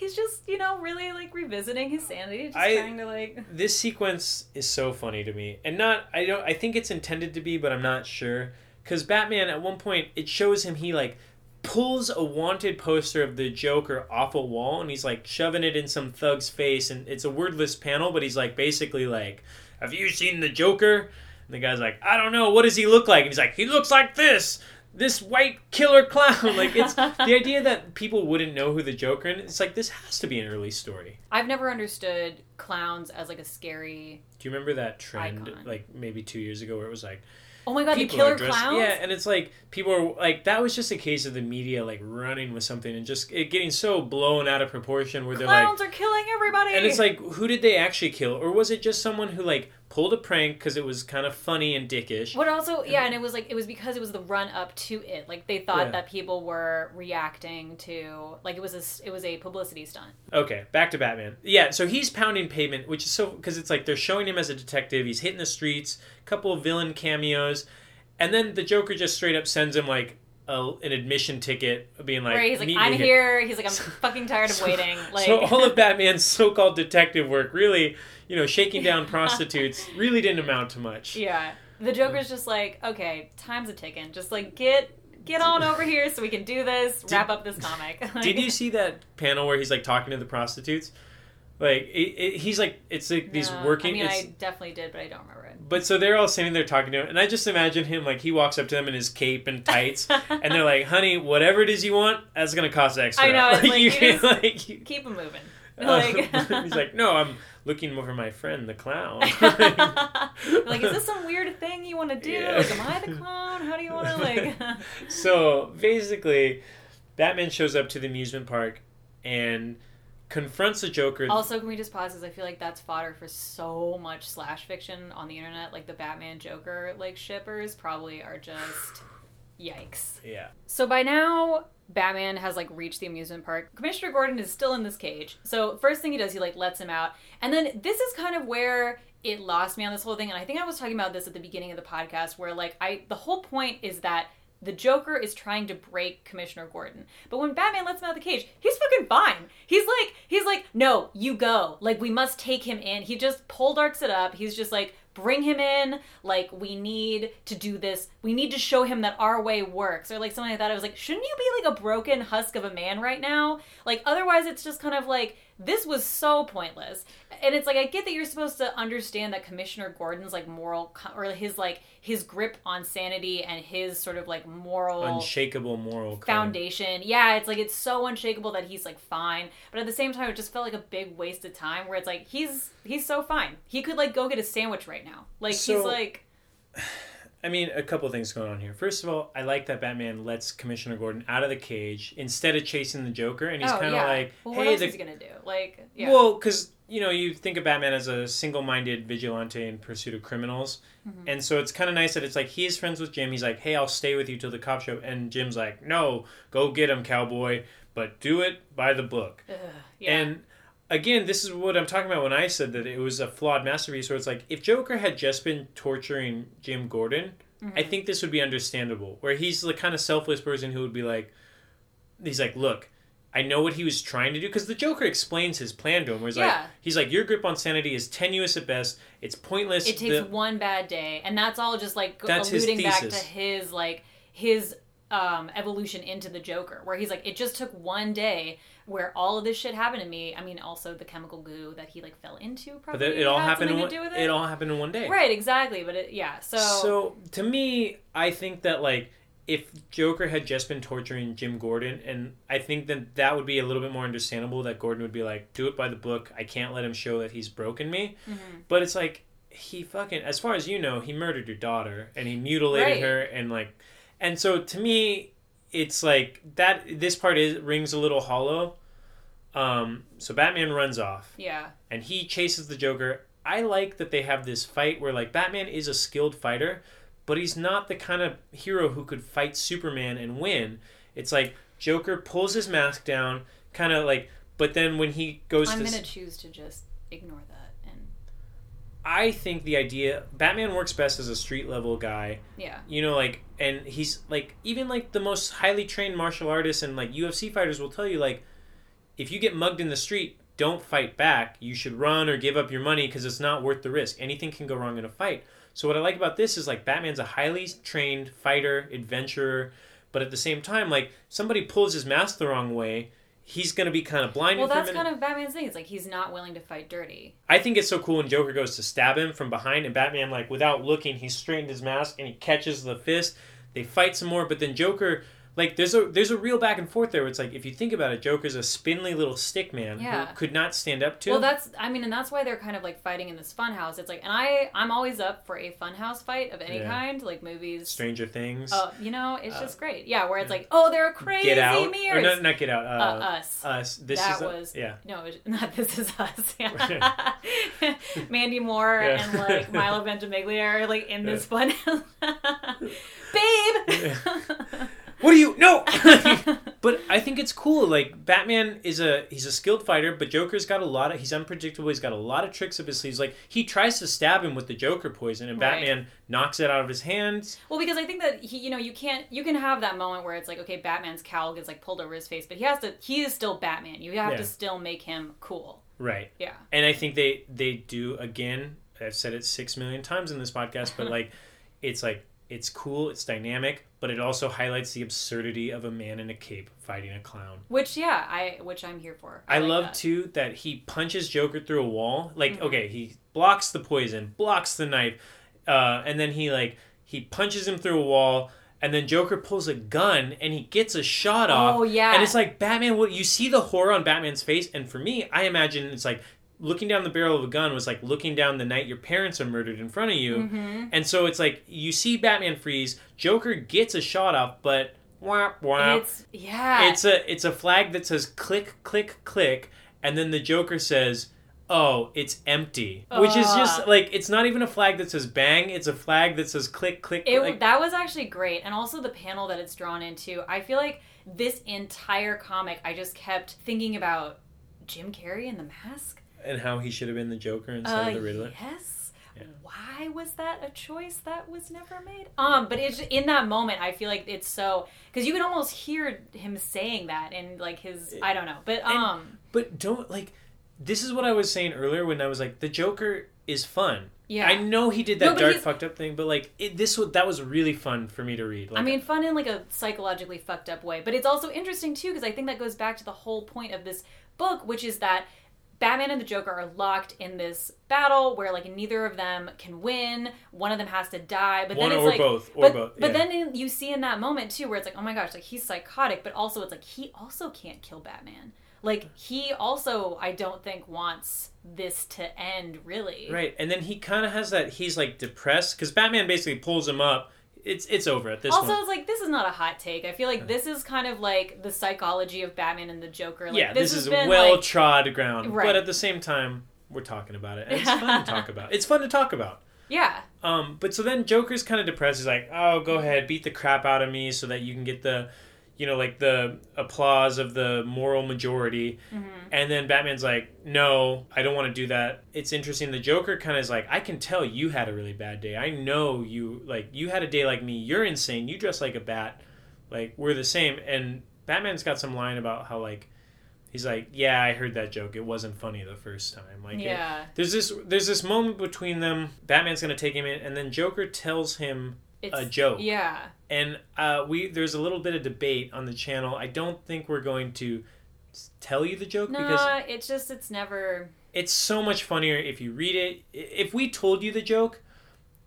he's just you know really like revisiting his sanity, just I- trying to like. This sequence is so funny to me, and not I don't I think it's intended to be, but I'm not sure. Because Batman at one point it shows him he like pulls a wanted poster of the Joker off a wall, and he's like shoving it in some thug's face, and it's a wordless panel, but he's like basically like, "Have you seen the Joker?" And the guy's like, "I don't know. What does he look like?" And he's like, "He looks like this." This white killer clown, like it's the idea that people wouldn't know who the Joker is. It's like this has to be an early story. I've never understood clowns as like a scary. Do you remember that trend, Icon. like maybe two years ago, where it was like Oh my god, the killer dressed- clowns. Yeah, and it's like people are like that was just a case of the media like running with something and just it getting so blown out of proportion where they're like, Clowns are killing everybody. and it's like who did they actually kill, or was it just someone who like pulled a prank because it was kind of funny and dickish? But also, yeah, and it was like it was because it was the run up to it. Like they thought Yeah. that people were reacting to like it was a it was a publicity stunt. Okay, back to Batman. Yeah, so he's pounding pavement, which is so because it's like they're showing him as a detective. He's hitting the streets, a couple of villain cameos, and then the Joker just straight up sends him like a, an admission ticket, being like, Where he's like, "Meet me I'm here. He's like, I'm fucking tired of waiting. Like, so all of Batman's so-called detective work, really, you know, shaking down prostitutes, really didn't amount to much. yeah, the Joker's just like, okay, time's a ticking. Just like get get on over here so we can do this. wrap up this comic. Like- Did you see that panel where he's like talking to the prostitutes? Like it, it, he's like it's like these No, working. I mean, I definitely did, but I don't remember it. But so they're all sitting there talking to him, and I just imagine him like he walks up to them in his cape and tights, and they're like, "Honey, whatever it is you want, that's gonna cost extra." I know, it's like, you can, like, you- Keep him moving. um, Like, he's like, "No, I'm looking over my friend, the clown." like, is this some weird thing you want to do? Yeah. Like, am I the clown? How do you want to like? so basically, Batman shows up to the amusement park and confronts the Joker. Also, can we just pause? Because I feel like that's fodder for so much slash fiction on the internet. Like the Batman Joker like shippers probably are just yikes. yeah, So by now, Batman has like reached the amusement park. Commissioner Gordon is still in this cage. So first thing he does, he like lets him out, and then this is kind of where it lost me on this whole thing. And I think I was talking about this at the beginning of the podcast, where like I the whole point is that. The Joker is trying to break Commissioner Gordon. But when Batman lets him out of the cage, he's fucking fine. He's like, he's like, no, you go. Like, we must take him in. He just pole darks it up. He's just like, bring him in. Like, we need to do this. We need to show him that our way works. Or like something like that. I was like, shouldn't you be like a broken husk of a man right now? Like, otherwise, it's just kind of like, this was so pointless. And it's like, I get that you're supposed to understand that Commissioner Gordon's like moral, or his like, his grip on sanity and his sort of like moral unshakable moral code. foundation. Yeah, it's like it's so unshakable that he's like fine, but at the same time, it just felt like a big waste of time. Where it's like he's he's so fine. He could like go get a sandwich right now. Like he's like I mean, a couple things going on here. First of all, I like that Batman lets Commissioner Gordon out of the cage instead of chasing the Joker, and he's oh kind of yeah. like, well, what "Hey, the is he gonna do? Like yeah. Well, because you know you think of Batman as a single-minded vigilante in pursuit of criminals, Mm-hmm. and so it's kind of nice that it's like he is friends with Jim. He's like, "Hey, I'll stay with you till the cop show," and Jim's like, "No, go get him, cowboy, but do it by the book." Ugh, yeah. And again, this is what I'm talking about when I said that it was a flawed masterpiece. Where it's like if Joker had just been torturing Jim Gordon, Mm-hmm. I think this would be understandable. Where he's the kind of selfless person who would be like, he's like, look. I know what he was trying to do because the Joker explains his plan to him. Where he's like, he's like, your grip on sanity is tenuous at best. It's pointless. it takes The- one bad day, and that's all just like That's his alluding back to his like his um, evolution into the Joker, where he's like, it just took one day where all of this shit happened to me. I mean, also the chemical goo that he like fell into But probably. that, it all happened in one, to do with it. it. all happened in one day. Right, exactly. But it, yeah, so, So to me, I think that like if Joker had just been torturing Jim Gordon, and I think that that would be a little bit more understandable. That Gordon would be like, "Do it by the book. I can't let him show that he's broken me." Mhm. But it's like he fucking, as far as you know, he murdered your daughter and he mutilated Right. her, and like, and so to me, it's like that. This part is rings a little hollow. Um, so Batman runs off yeah, and he chases the Joker. I like that they have this fight where like Batman is a skilled fighter, but he's not the kind of hero who could fight Superman and win. It's like Joker pulls his mask down, kind of like, but then when he goes I'm to, gonna s- choose to just ignore that and I think the idea Batman works best as a street level guy. yeah, You know, like, and he's like even like the most highly trained martial artists and like UFC fighters will tell you like, if you get mugged in the street, don't fight back. You should run or give up your money because it's not worth the risk. Anything can go wrong in a fight. So what I like about this is like Batman's a highly trained fighter, adventurer, but at the same time, like somebody pulls his mask the wrong way, he's gonna be kind of blinded. well, that's kind of Batman's thing. It's like he's not willing to fight dirty. I think it's so cool when Joker goes to stab him from behind, and Batman, like without looking, he straightened his mask and he catches the fist. They fight some more, but then Joker, like there's a there's a real back and forth there. Where it's like if you think about it, Joker's a spindly little stick man Yeah. who could not stand up to. Well, that's I mean, and that's why they're kind of like fighting in this fun house. It's like, and I I'm always up for a fun house fight of any Yeah. kind, like movies. Stranger Things, Uh, you know, it's Uh, just great. Yeah, where it's like, oh, they're crazy Get Out, mirrors. or not, not Get Out, uh, uh, us. Us. This that is was yeah. no, not this is us. Yeah. Mandy Moore Yeah. and like Milo Ventimiglia are like in this fun, babe. What do you no? but I think it's cool. Like Batman is a he's a skilled fighter, but Joker's got a lot of he's unpredictable. He's got a lot of tricks up his sleeves. Like he tries to stab him with the Joker poison, and Right. Batman knocks it out of his hands. Well, because I think that he, you know, you can't, you can have that moment where it's like, okay, Batman's cowl gets like pulled over his face, but he has to, he is still Batman. You have Yeah. to still make him cool. Right. Yeah. And I think they they do again. I've said it six million times in this podcast, but like, it's like it's cool, it's dynamic, but it also highlights the absurdity of a man in a cape fighting a clown. Which, yeah, I, which I'm here for. I, like love that. too that he punches Joker through a wall. Like, Mhm. okay, he blocks the poison, blocks the knife, uh, and then he like he punches him through a wall. And then Joker pulls a gun and he gets a shot off. Oh, yeah. And it's like Batman. What you see the horror on Batman's face, and for me, I imagine it's like looking down the barrel of a gun was like looking down the night your parents are murdered in front of you. Mhm. And so it's like you see Batman freeze. Joker gets a shot off, but wah wah. It's, yeah. It's a it's a flag that says click click click, and then the Joker says, "Oh, it's empty," which is just like it's not even a flag that says bang. It's a flag that says click click. It, click. that was actually great, and also the panel that it's drawn into. I feel like this entire comic, I just kept thinking about Jim Carrey in The Mask. And how he should have been the Joker instead Uh, of the Riddler. Yes. Yeah. Why was that a choice that was never made? Um, but it's in that moment. I feel like it's so because you can almost hear him saying that in like his. I don't know, but And- um, But don't like. This is what I was saying earlier when I was like, the Joker is fun. yeah. I know he did that No, dark fucked up thing, but like it, this was that was really fun for me to read. Like, I mean, fun in like a psychologically fucked up way, but it's also interesting too because I think that goes back to the whole point of this book, which is that Batman and the Joker are locked in this battle where like neither of them can win. One of them has to die, but one then it's like, both or but, both. but then you see in that moment too where it's like, oh my gosh, like he's psychotic, but also it's like he also can't kill Batman. Like he also, I don't think wants this to end really. Right, and then he kind of has that. He's like depressed because Batman basically pulls him up. It's it's over at this point. also, point. it's like this is not a hot take. I feel like this is kind of like the psychology of Batman and the Joker. Like, yeah, this, this, is well like, trod ground, Right. but at the same time, we're talking about it. And it's fun to talk about. It's fun to talk about. yeah, Um, but so then Joker's kind of depressed. He's like, "Oh, go ahead, beat the crap out of me, so that you can get the, you know, like the applause of the moral majority." Mm-hmm. And then Batman's like, "No, I don't want to do that." It's interesting. The Joker kind of is like, "I can tell you had a really bad day. I know you like you had a day like me. You're insane. You dress like a bat. Like we're the same." And Batman's got some line about how like. He's like, yeah, I heard that joke. It wasn't funny the first time. Like, it- yeah. there's this there's this moment between them. Batman's gonna take him in, and then Joker tells him It's a joke. Yeah, And uh, we there's a little bit of debate on the channel. I don't think we're going to tell you the joke No, because it's just it's never. it's so much funnier if you read it. If we told you the joke,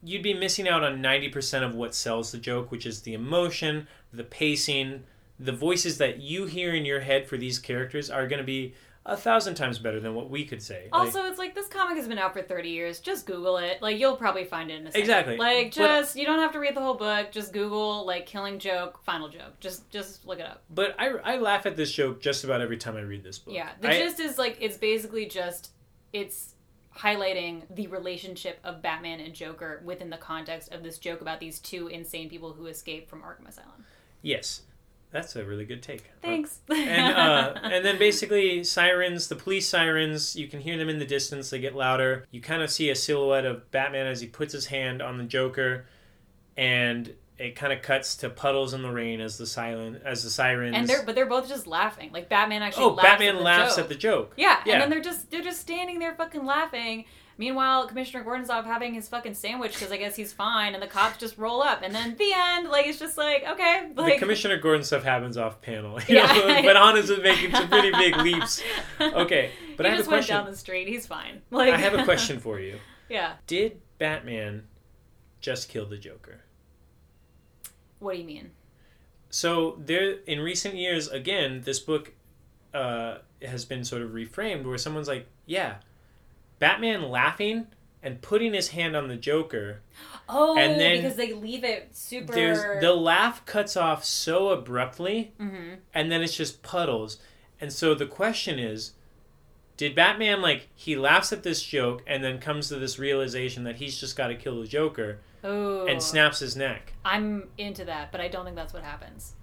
you'd be missing out on 90% of what sells the joke, which is the emotion, the pacing, the voices that you hear in your head for these characters are going to be a thousand times better than what we could say. Like- Also, it's like this comic has been out for 30 years. Just Google it. Like, you'll probably find it in a second. Exactly. Like, But- uh, just, you don't have to read the whole book. Just Google, like, killing joke, final joke. Just, just look it up. but I, I laugh at this joke just about every time I read this book. Yeah. The I- gist is, like, it's basically just, it's highlighting the relationship of Batman and Joker within the context of this joke about these two insane people who escape from Arkham Asylum. Yes, that's a really good take. Thanks. and uh, and then basically sirens, the police sirens, you can hear them in the distance. They get louder. You kind of see a silhouette of Batman as he puts his hand on the Joker, and it kind of cuts to puddles in the rain as the silent as the sirens. and they're, but they're both just laughing. Like, Batman actually oh, laughs Batman at the laughs joke. at the joke. Yeah, Yeah. and then they're just they're just standing there fucking laughing. Meanwhile, Commissioner Gordon's off having his fucking sandwich because I guess he's fine, and the cops just roll up, and then the end. Like it's just like okay, the Commissioner Gordon stuff happens off panel. Yeah. know, but Anna's making some pretty big leaps. Okay, but he I have a just went question. down the street. He's fine. Like I have a question for you. yeah. Did Batman just kill the Joker? What do you mean? So there, in recent years, again, this book uh, has been sort of reframed where someone's like, "Yeah, Batman laughing and putting his hand on the Joker." Oh, And then because they leave it super. There's the laugh cuts off so abruptly, Mhm. and then it's just puddles. And so the question is, did Batman like he laughs at this joke and then comes to this realization that he's just got to kill the Joker Oh, and snaps his neck? I'm into that, but I don't think that's what happens.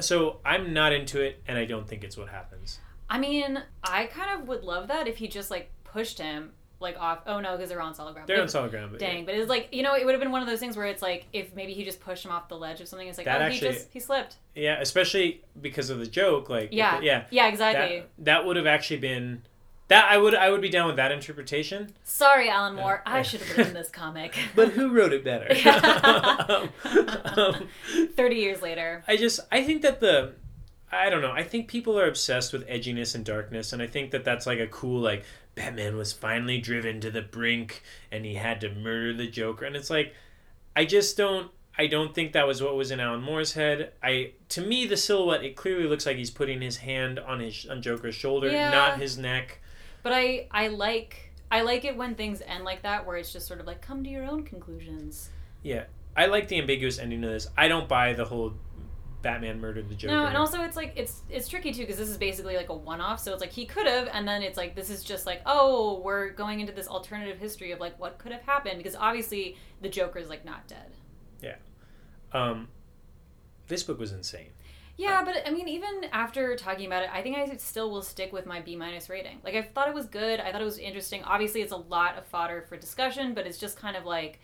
So I'm not into it, and I don't think it's what happens. I mean, I kind of would love that if he just like pushed him like off. Oh no, because they're on solid ground. They're But- on solid ground, but Dang, but it's like you know, it would have been one of those things where it's like if maybe he just pushed him off the ledge of something. It's like That oh, actually- he just he slipped. Yeah, especially because of the joke. Like, Yeah, yeah, yeah, exactly. that, that would have actually been that. I would, I would be down with that interpretation. Sorry, Alan Moore, Yeah. I should have written this comic. But who wrote it better? um, um, Thirty years later, I just, I think that the, I don't know. I think people are obsessed with edginess and darkness, and I think that that's like a cool like Batman was finally driven to the brink, and he had to murder the Joker, and it's like, I just don't. I don't think that was what was in Alan Moore's head. I to me the silhouette it clearly looks like he's putting his hand on his on Joker's shoulder, Yeah. not his neck. but I I like I like it when things end like that, where it's just sort of like come to your own conclusions. Yeah, I like the ambiguous ending of this. I don't buy the whole Batman murdered the Joker. No, and also it's like it's it's tricky too because this is basically like a one-off. So it's like he could have, and then it's like this is just like oh we're going into this alternative history of like what could have happened because obviously the Joker is like not dead. Yeah, um, this book was insane. Yeah, but I mean, even after talking about it, I think I still will stick with my B minus rating. Like, I thought it was good. I thought it was interesting. Obviously, it's a lot of fodder for discussion, but it's just kind of like,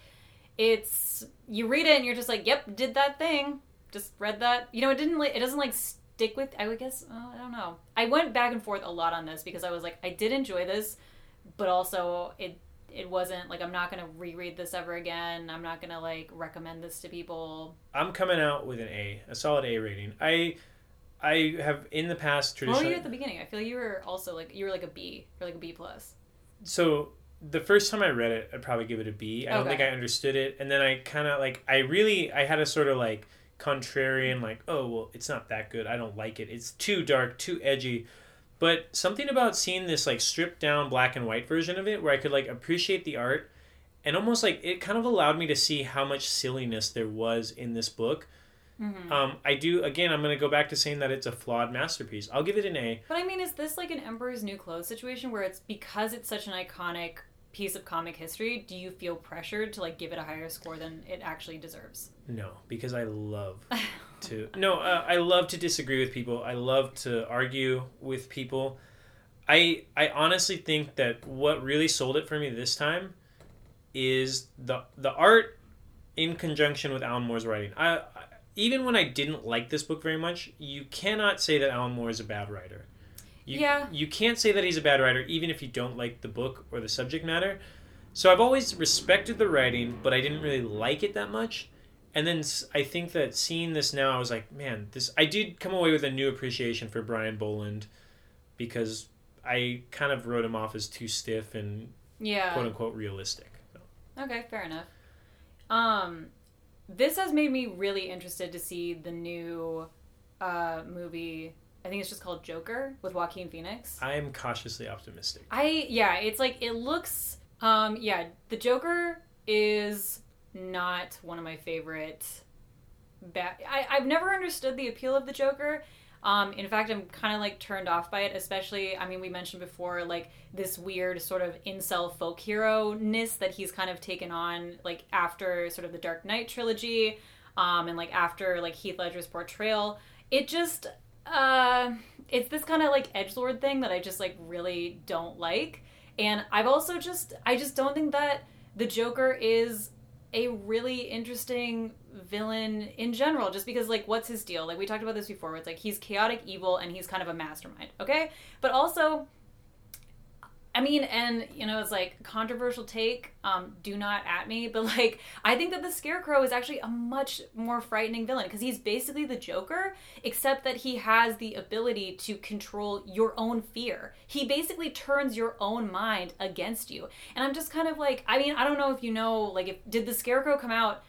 it's you read it and you're just like, yep, did that thing. Just read that. You know, it didn't. like It doesn't like stick with. I would guess. Oh, I don't know. I went back and forth a lot on this because I was like, I did enjoy this, but also it it wasn't like I'm not gonna reread this ever again. I'm not gonna like recommend this to people. I'm coming out with an A, a solid A rating. I, I have in the past What were traditionally. you at the beginning? I feel you were also like you were like a B or like a B plus. so the first time I read it, I'd probably give it a B. I don't think I understood it, and then I kind of like I really I had a sort of like contrarian like oh well it's not that good I don't like it it's too dark too edgy, but something about seeing this like stripped down black and white version of it where I could like appreciate the art, and almost like it kind of allowed me to see how much silliness there was in this book. Mm-hmm. Um, I do again. I'm going to go back to saying that it's a flawed masterpiece. I'll give it an A. But I mean, is this like an Emperor's New Clothes situation where it's because it's such an iconic piece of comic history? Do you feel pressured to like give it a higher score than it actually deserves? No, because I love to. No, uh, I love to disagree with people. I love to argue with people. I I honestly think that what really sold it for me this time is the the art in conjunction with Alan Moore's writing. I, I even when I didn't like this book very much, you cannot say that Alan Moore is a bad writer. You, Yeah. You can't say that he's a bad writer even if you don't like the book or the subject matter. So I've always respected the writing, but I didn't really like it that much. And then I think that seeing this now, I was like, man, this. I did come away with a new appreciation for Brian Bolland, because I kind of wrote him off as too stiff and Yeah. quote unquote realistic. Okay, fair enough. Um, this has made me really interested to see the new uh, movie. I think it's just called Joker with Joaquin Phoenix. I am cautiously optimistic. I yeah, it's like it looks. Um, yeah, the Joker is not one of my favorite. Bat. I I've never understood the appeal of the Joker. Um, in fact, I'm kind of like turned off by it, especially. I mean, we mentioned before like this weird sort of incel folk hero ness that he's kind of taken on, like after sort of the Dark Knight trilogy, um, and like after like Heath Ledger's portrayal. It just, uh, it's this kind of like edge lord thing that I just like really don't like, and I've also just, I just don't think that the Joker is a really interesting villain in general just because like what's his deal? Like we talked about this before it's like he's chaotic evil and he's kind of a mastermind okay? But also I mean, and you know, it's like controversial take. Um, do not at me, but like, I think that the Scarecrow is actually a much more frightening villain because he's basically the Joker, except that he has the ability to control your own fear. He basically turns your own mind against you, and I'm just kind of like, I mean, I don't know if you know, like, if did the Scarecrow come out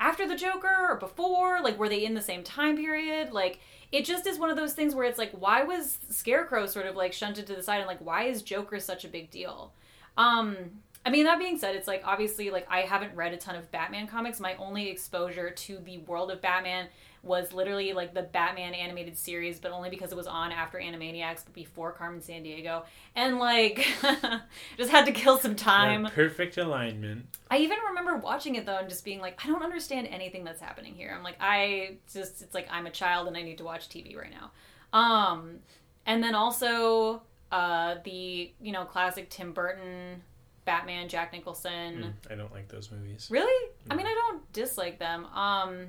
after the Joker or before? Like, were they in the same time period? Like, it just is one of those things where it's like, why was Scarecrow sort of like shunted to the side, and like, why is Joker such a big deal? Um, I mean, that being said, it's like obviously like I haven't read a ton of Batman comics. My only exposure to the world of Batman was literally like the Batman animated series, but only because it was on after Animaniacs, but before Carmen Sandiego, and like just had to kill some time. Yeah, perfect alignment. I even remember watching it though and just being like, I don't understand anything that's happening here. I'm like, I just it's like I'm a child and I need to watch TV right now. Um, and then also uh, the you know classic Tim Burton Batman, Jack Nicholson. Mm, I don't like those movies. Really? I mean, I don't dislike them. Um,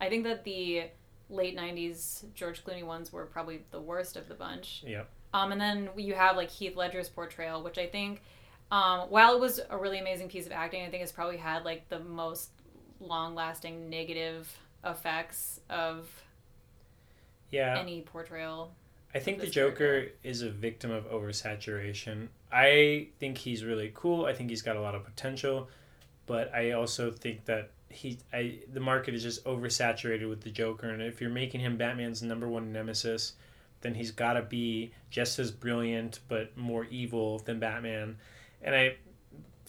I think that the late '90s George Clooney ones were probably the worst of the bunch. Yep. Um, and then you have like Heath Ledger's portrayal, which I think, um, while it was a really amazing piece of acting, I think it's probably had like the most long-lasting negative effects of Yeah. any portrayal. I think the Joker is a victim of oversaturation. I think he's really cool. I think he's got a lot of potential, but I also think that he I the market is just oversaturated with the Joker and if you're making him Batman's number one nemesis, then he's got to be just as brilliant but more evil than Batman. And I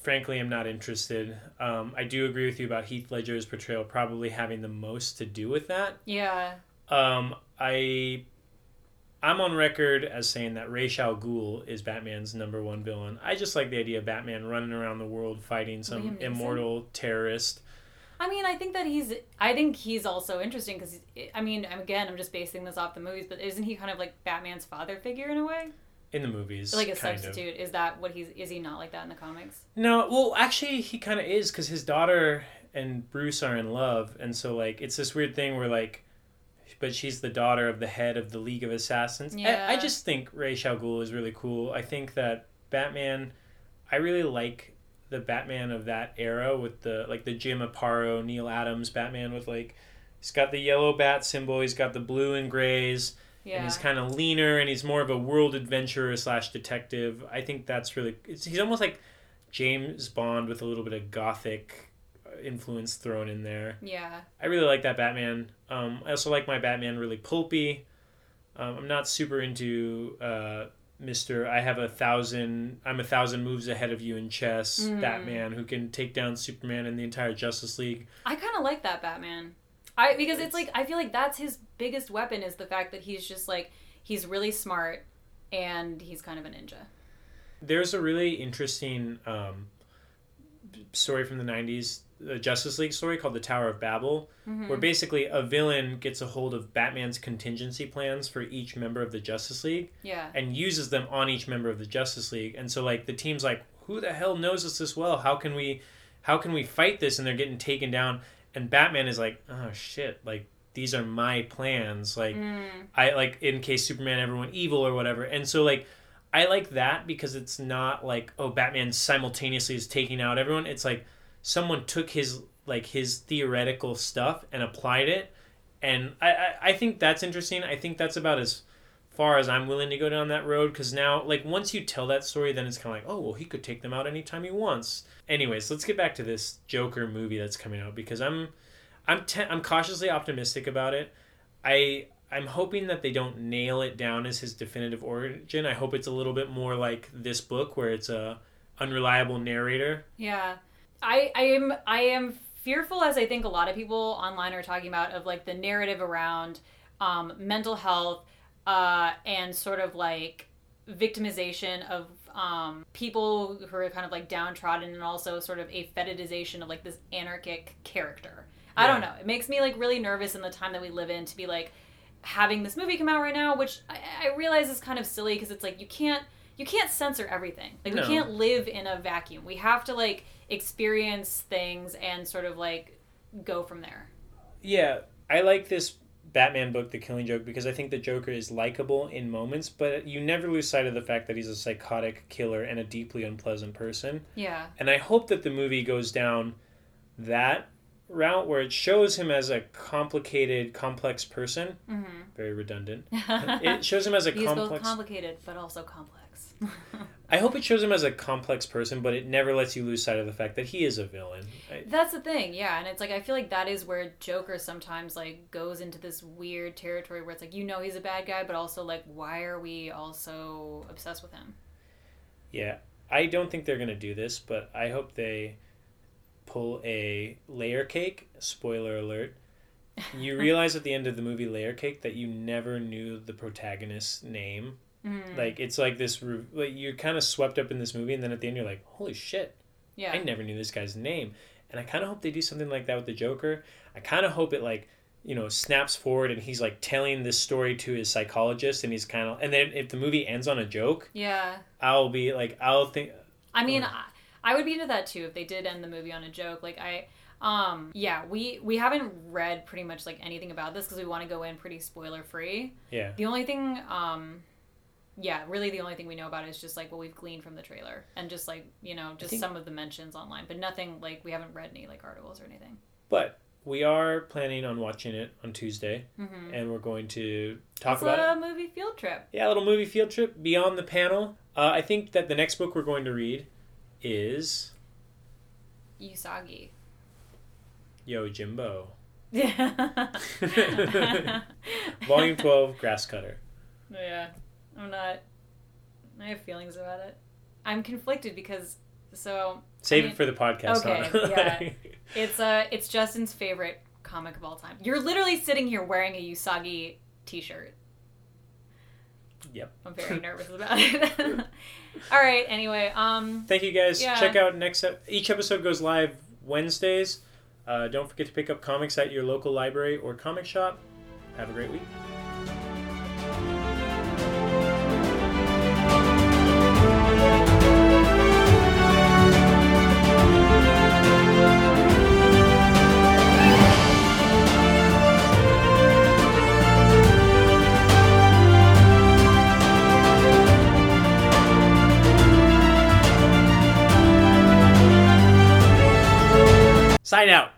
frankly am not interested. Um, I do agree with you about Heath Ledger's portrayal probably having the most to do with that. Yeah. Um, I I'm on record as saying that Ra's al Ghul is Batman's number one villain. I just like the idea of Batman running around the world fighting some immortal terrorist. I mean, I think that he's. I think he's also interesting because, I mean, again, I'm just basing this off the movies, but isn't he kind of like Batman's father figure in a way, In the movies, like a substitute? Is that what he's? Is he not like that in the comics? No, well, actually, he kind of is because his daughter and Bruce are in love, and so like it's this weird thing where like, but she's the daughter of the head of the League of Assassins. I- I, just think al Ghul is really cool. I think that Batman, I really like the Batman of that era with the like the Jim Aparo, Neal Adams Batman with like he's got the yellow bat symbol, he's got the blue and grays, Yeah. and he's kind of leaner, and he's more of a world adventurer slash detective. I think that's really it's, he's almost like James Bond with a little bit of gothic uh, influence thrown in there. yeah. I really like that Batman. Um, I also like my Batman really pulpy. Um, I'm not super into uh, Mister. I have a thousand. I'm a thousand moves ahead of you in chess. Mm. Batman who can take down Superman and the entire Justice League. I kind of like that Batman. I because it's, It's- like I feel like that's his biggest weapon is the fact that he's just like he's really smart and he's kind of a ninja. There's a really interesting um, story from the '90s, the Justice League story called the Tower of Babel, Mhm. where basically a villain gets a hold of Batman's contingency plans for each member of the Justice League. Yeah. and uses them on each member of the Justice League. And so like the team's like, who the hell knows us this well? How can we how can we fight this? And they're getting taken down and Batman is like, oh shit, like these are my plans. Like Mm. I like in case Superman ever went evil or whatever. And so like I like that because it's not like oh Batman simultaneously is taking out everyone. It's like someone took his like his theoretical stuff and applied it. And I, I, I think that's interesting. I think that's about as far as I'm willing to go down that road because now, like, once you tell that story, then it's kind of like, oh, well, he could take them out anytime he wants. Anyways, let's get back to this Joker movie that's coming out because I'm, I'm, te- I'm cautiously optimistic about it. I, I'm hoping that they don't nail it down as his definitive origin. I hope it's a little bit more like this book where it's a unreliable narrator. Yeah. I I am I am fearful as I think a lot of people online are talking about of like the narrative around um, mental health uh, and sort of like victimization of um, people who are kind of like downtrodden and also sort of a fetishization of like this anarchic character. I don't know. It makes me like really nervous in the time that we live in to be like having this movie come out right now, which I, I realize is kind of silly because it's like you can't you can't censor everything. Like No. we can't live in a vacuum. We have to like experience things and sort of like go from there. Yeah, I like this Batman book, The Killing Joke, because I think the Joker is likable in moments, but you never lose sight of the fact that he's a psychotic killer and a deeply unpleasant person. Yeah. And I hope that the movie goes down that route where it shows him as a complicated, complex person. Mm-hmm. Very redundant. It shows him as a He's both complex. complicated but also complex. I hope it shows him as a complex person, but it never lets you lose sight of the fact that he is a villain. I, That's the thing, yeah, and it's like I feel like that is where Joker sometimes like goes into this weird territory where it's like you know he's a bad guy, but also like why are we also obsessed with him? Yeah, I don't think they're gonna do this, but I hope they pull a layer cake. Spoiler alert. You realize at the end of the movie Layer Cake that you never knew the protagonist's name. Mhm. Like it's like this. re- Like you're kind of swept up in this movie, and then at the end you're like, "Holy shit! yeah, I never knew this guy's name." And I kind of hope they do something like that with the Joker. I kind of hope it like you know snaps forward and he's like telling this story to his psychologist, and he's kind of and then if the movie ends on a joke, yeah. I'll be like, I'll think. I mean, I, I would be into that too if they did end the movie on a joke. Like I, um, yeah, we we haven't read pretty much like anything about this because we want to go in pretty spoiler free. Yeah. The only thing, um, yeah, really the only thing we know about it is just like what we've gleaned from the trailer and just like you know just think- some of the mentions online, but nothing like we haven't read any like articles or anything. But we are planning on watching it on Tuesday, Mm-hmm. and we're going to talk it's about a it. movie field trip. Yeah, a little movie field trip beyond the panel. Uh, I think that the next book we're going to read is Usagi. Yojimbo, Yeah. Volume Twelve, Grass Cutter. Yeah, I'm not. I have feelings about it. I'm conflicted because so Save I mean- it for the podcast. okay, yeah. it's uh it's Justin's favorite comic of all time. You're literally sitting here wearing a Usagi T-shirt. Yep. I'm very nervous about it. all right. Anyway, um, Thank you guys. Yeah. Check out next. ep- Each episode goes live Wednesdays. Uh, don't forget to pick up comics at your local library or comic shop. Have a great week. Sign out.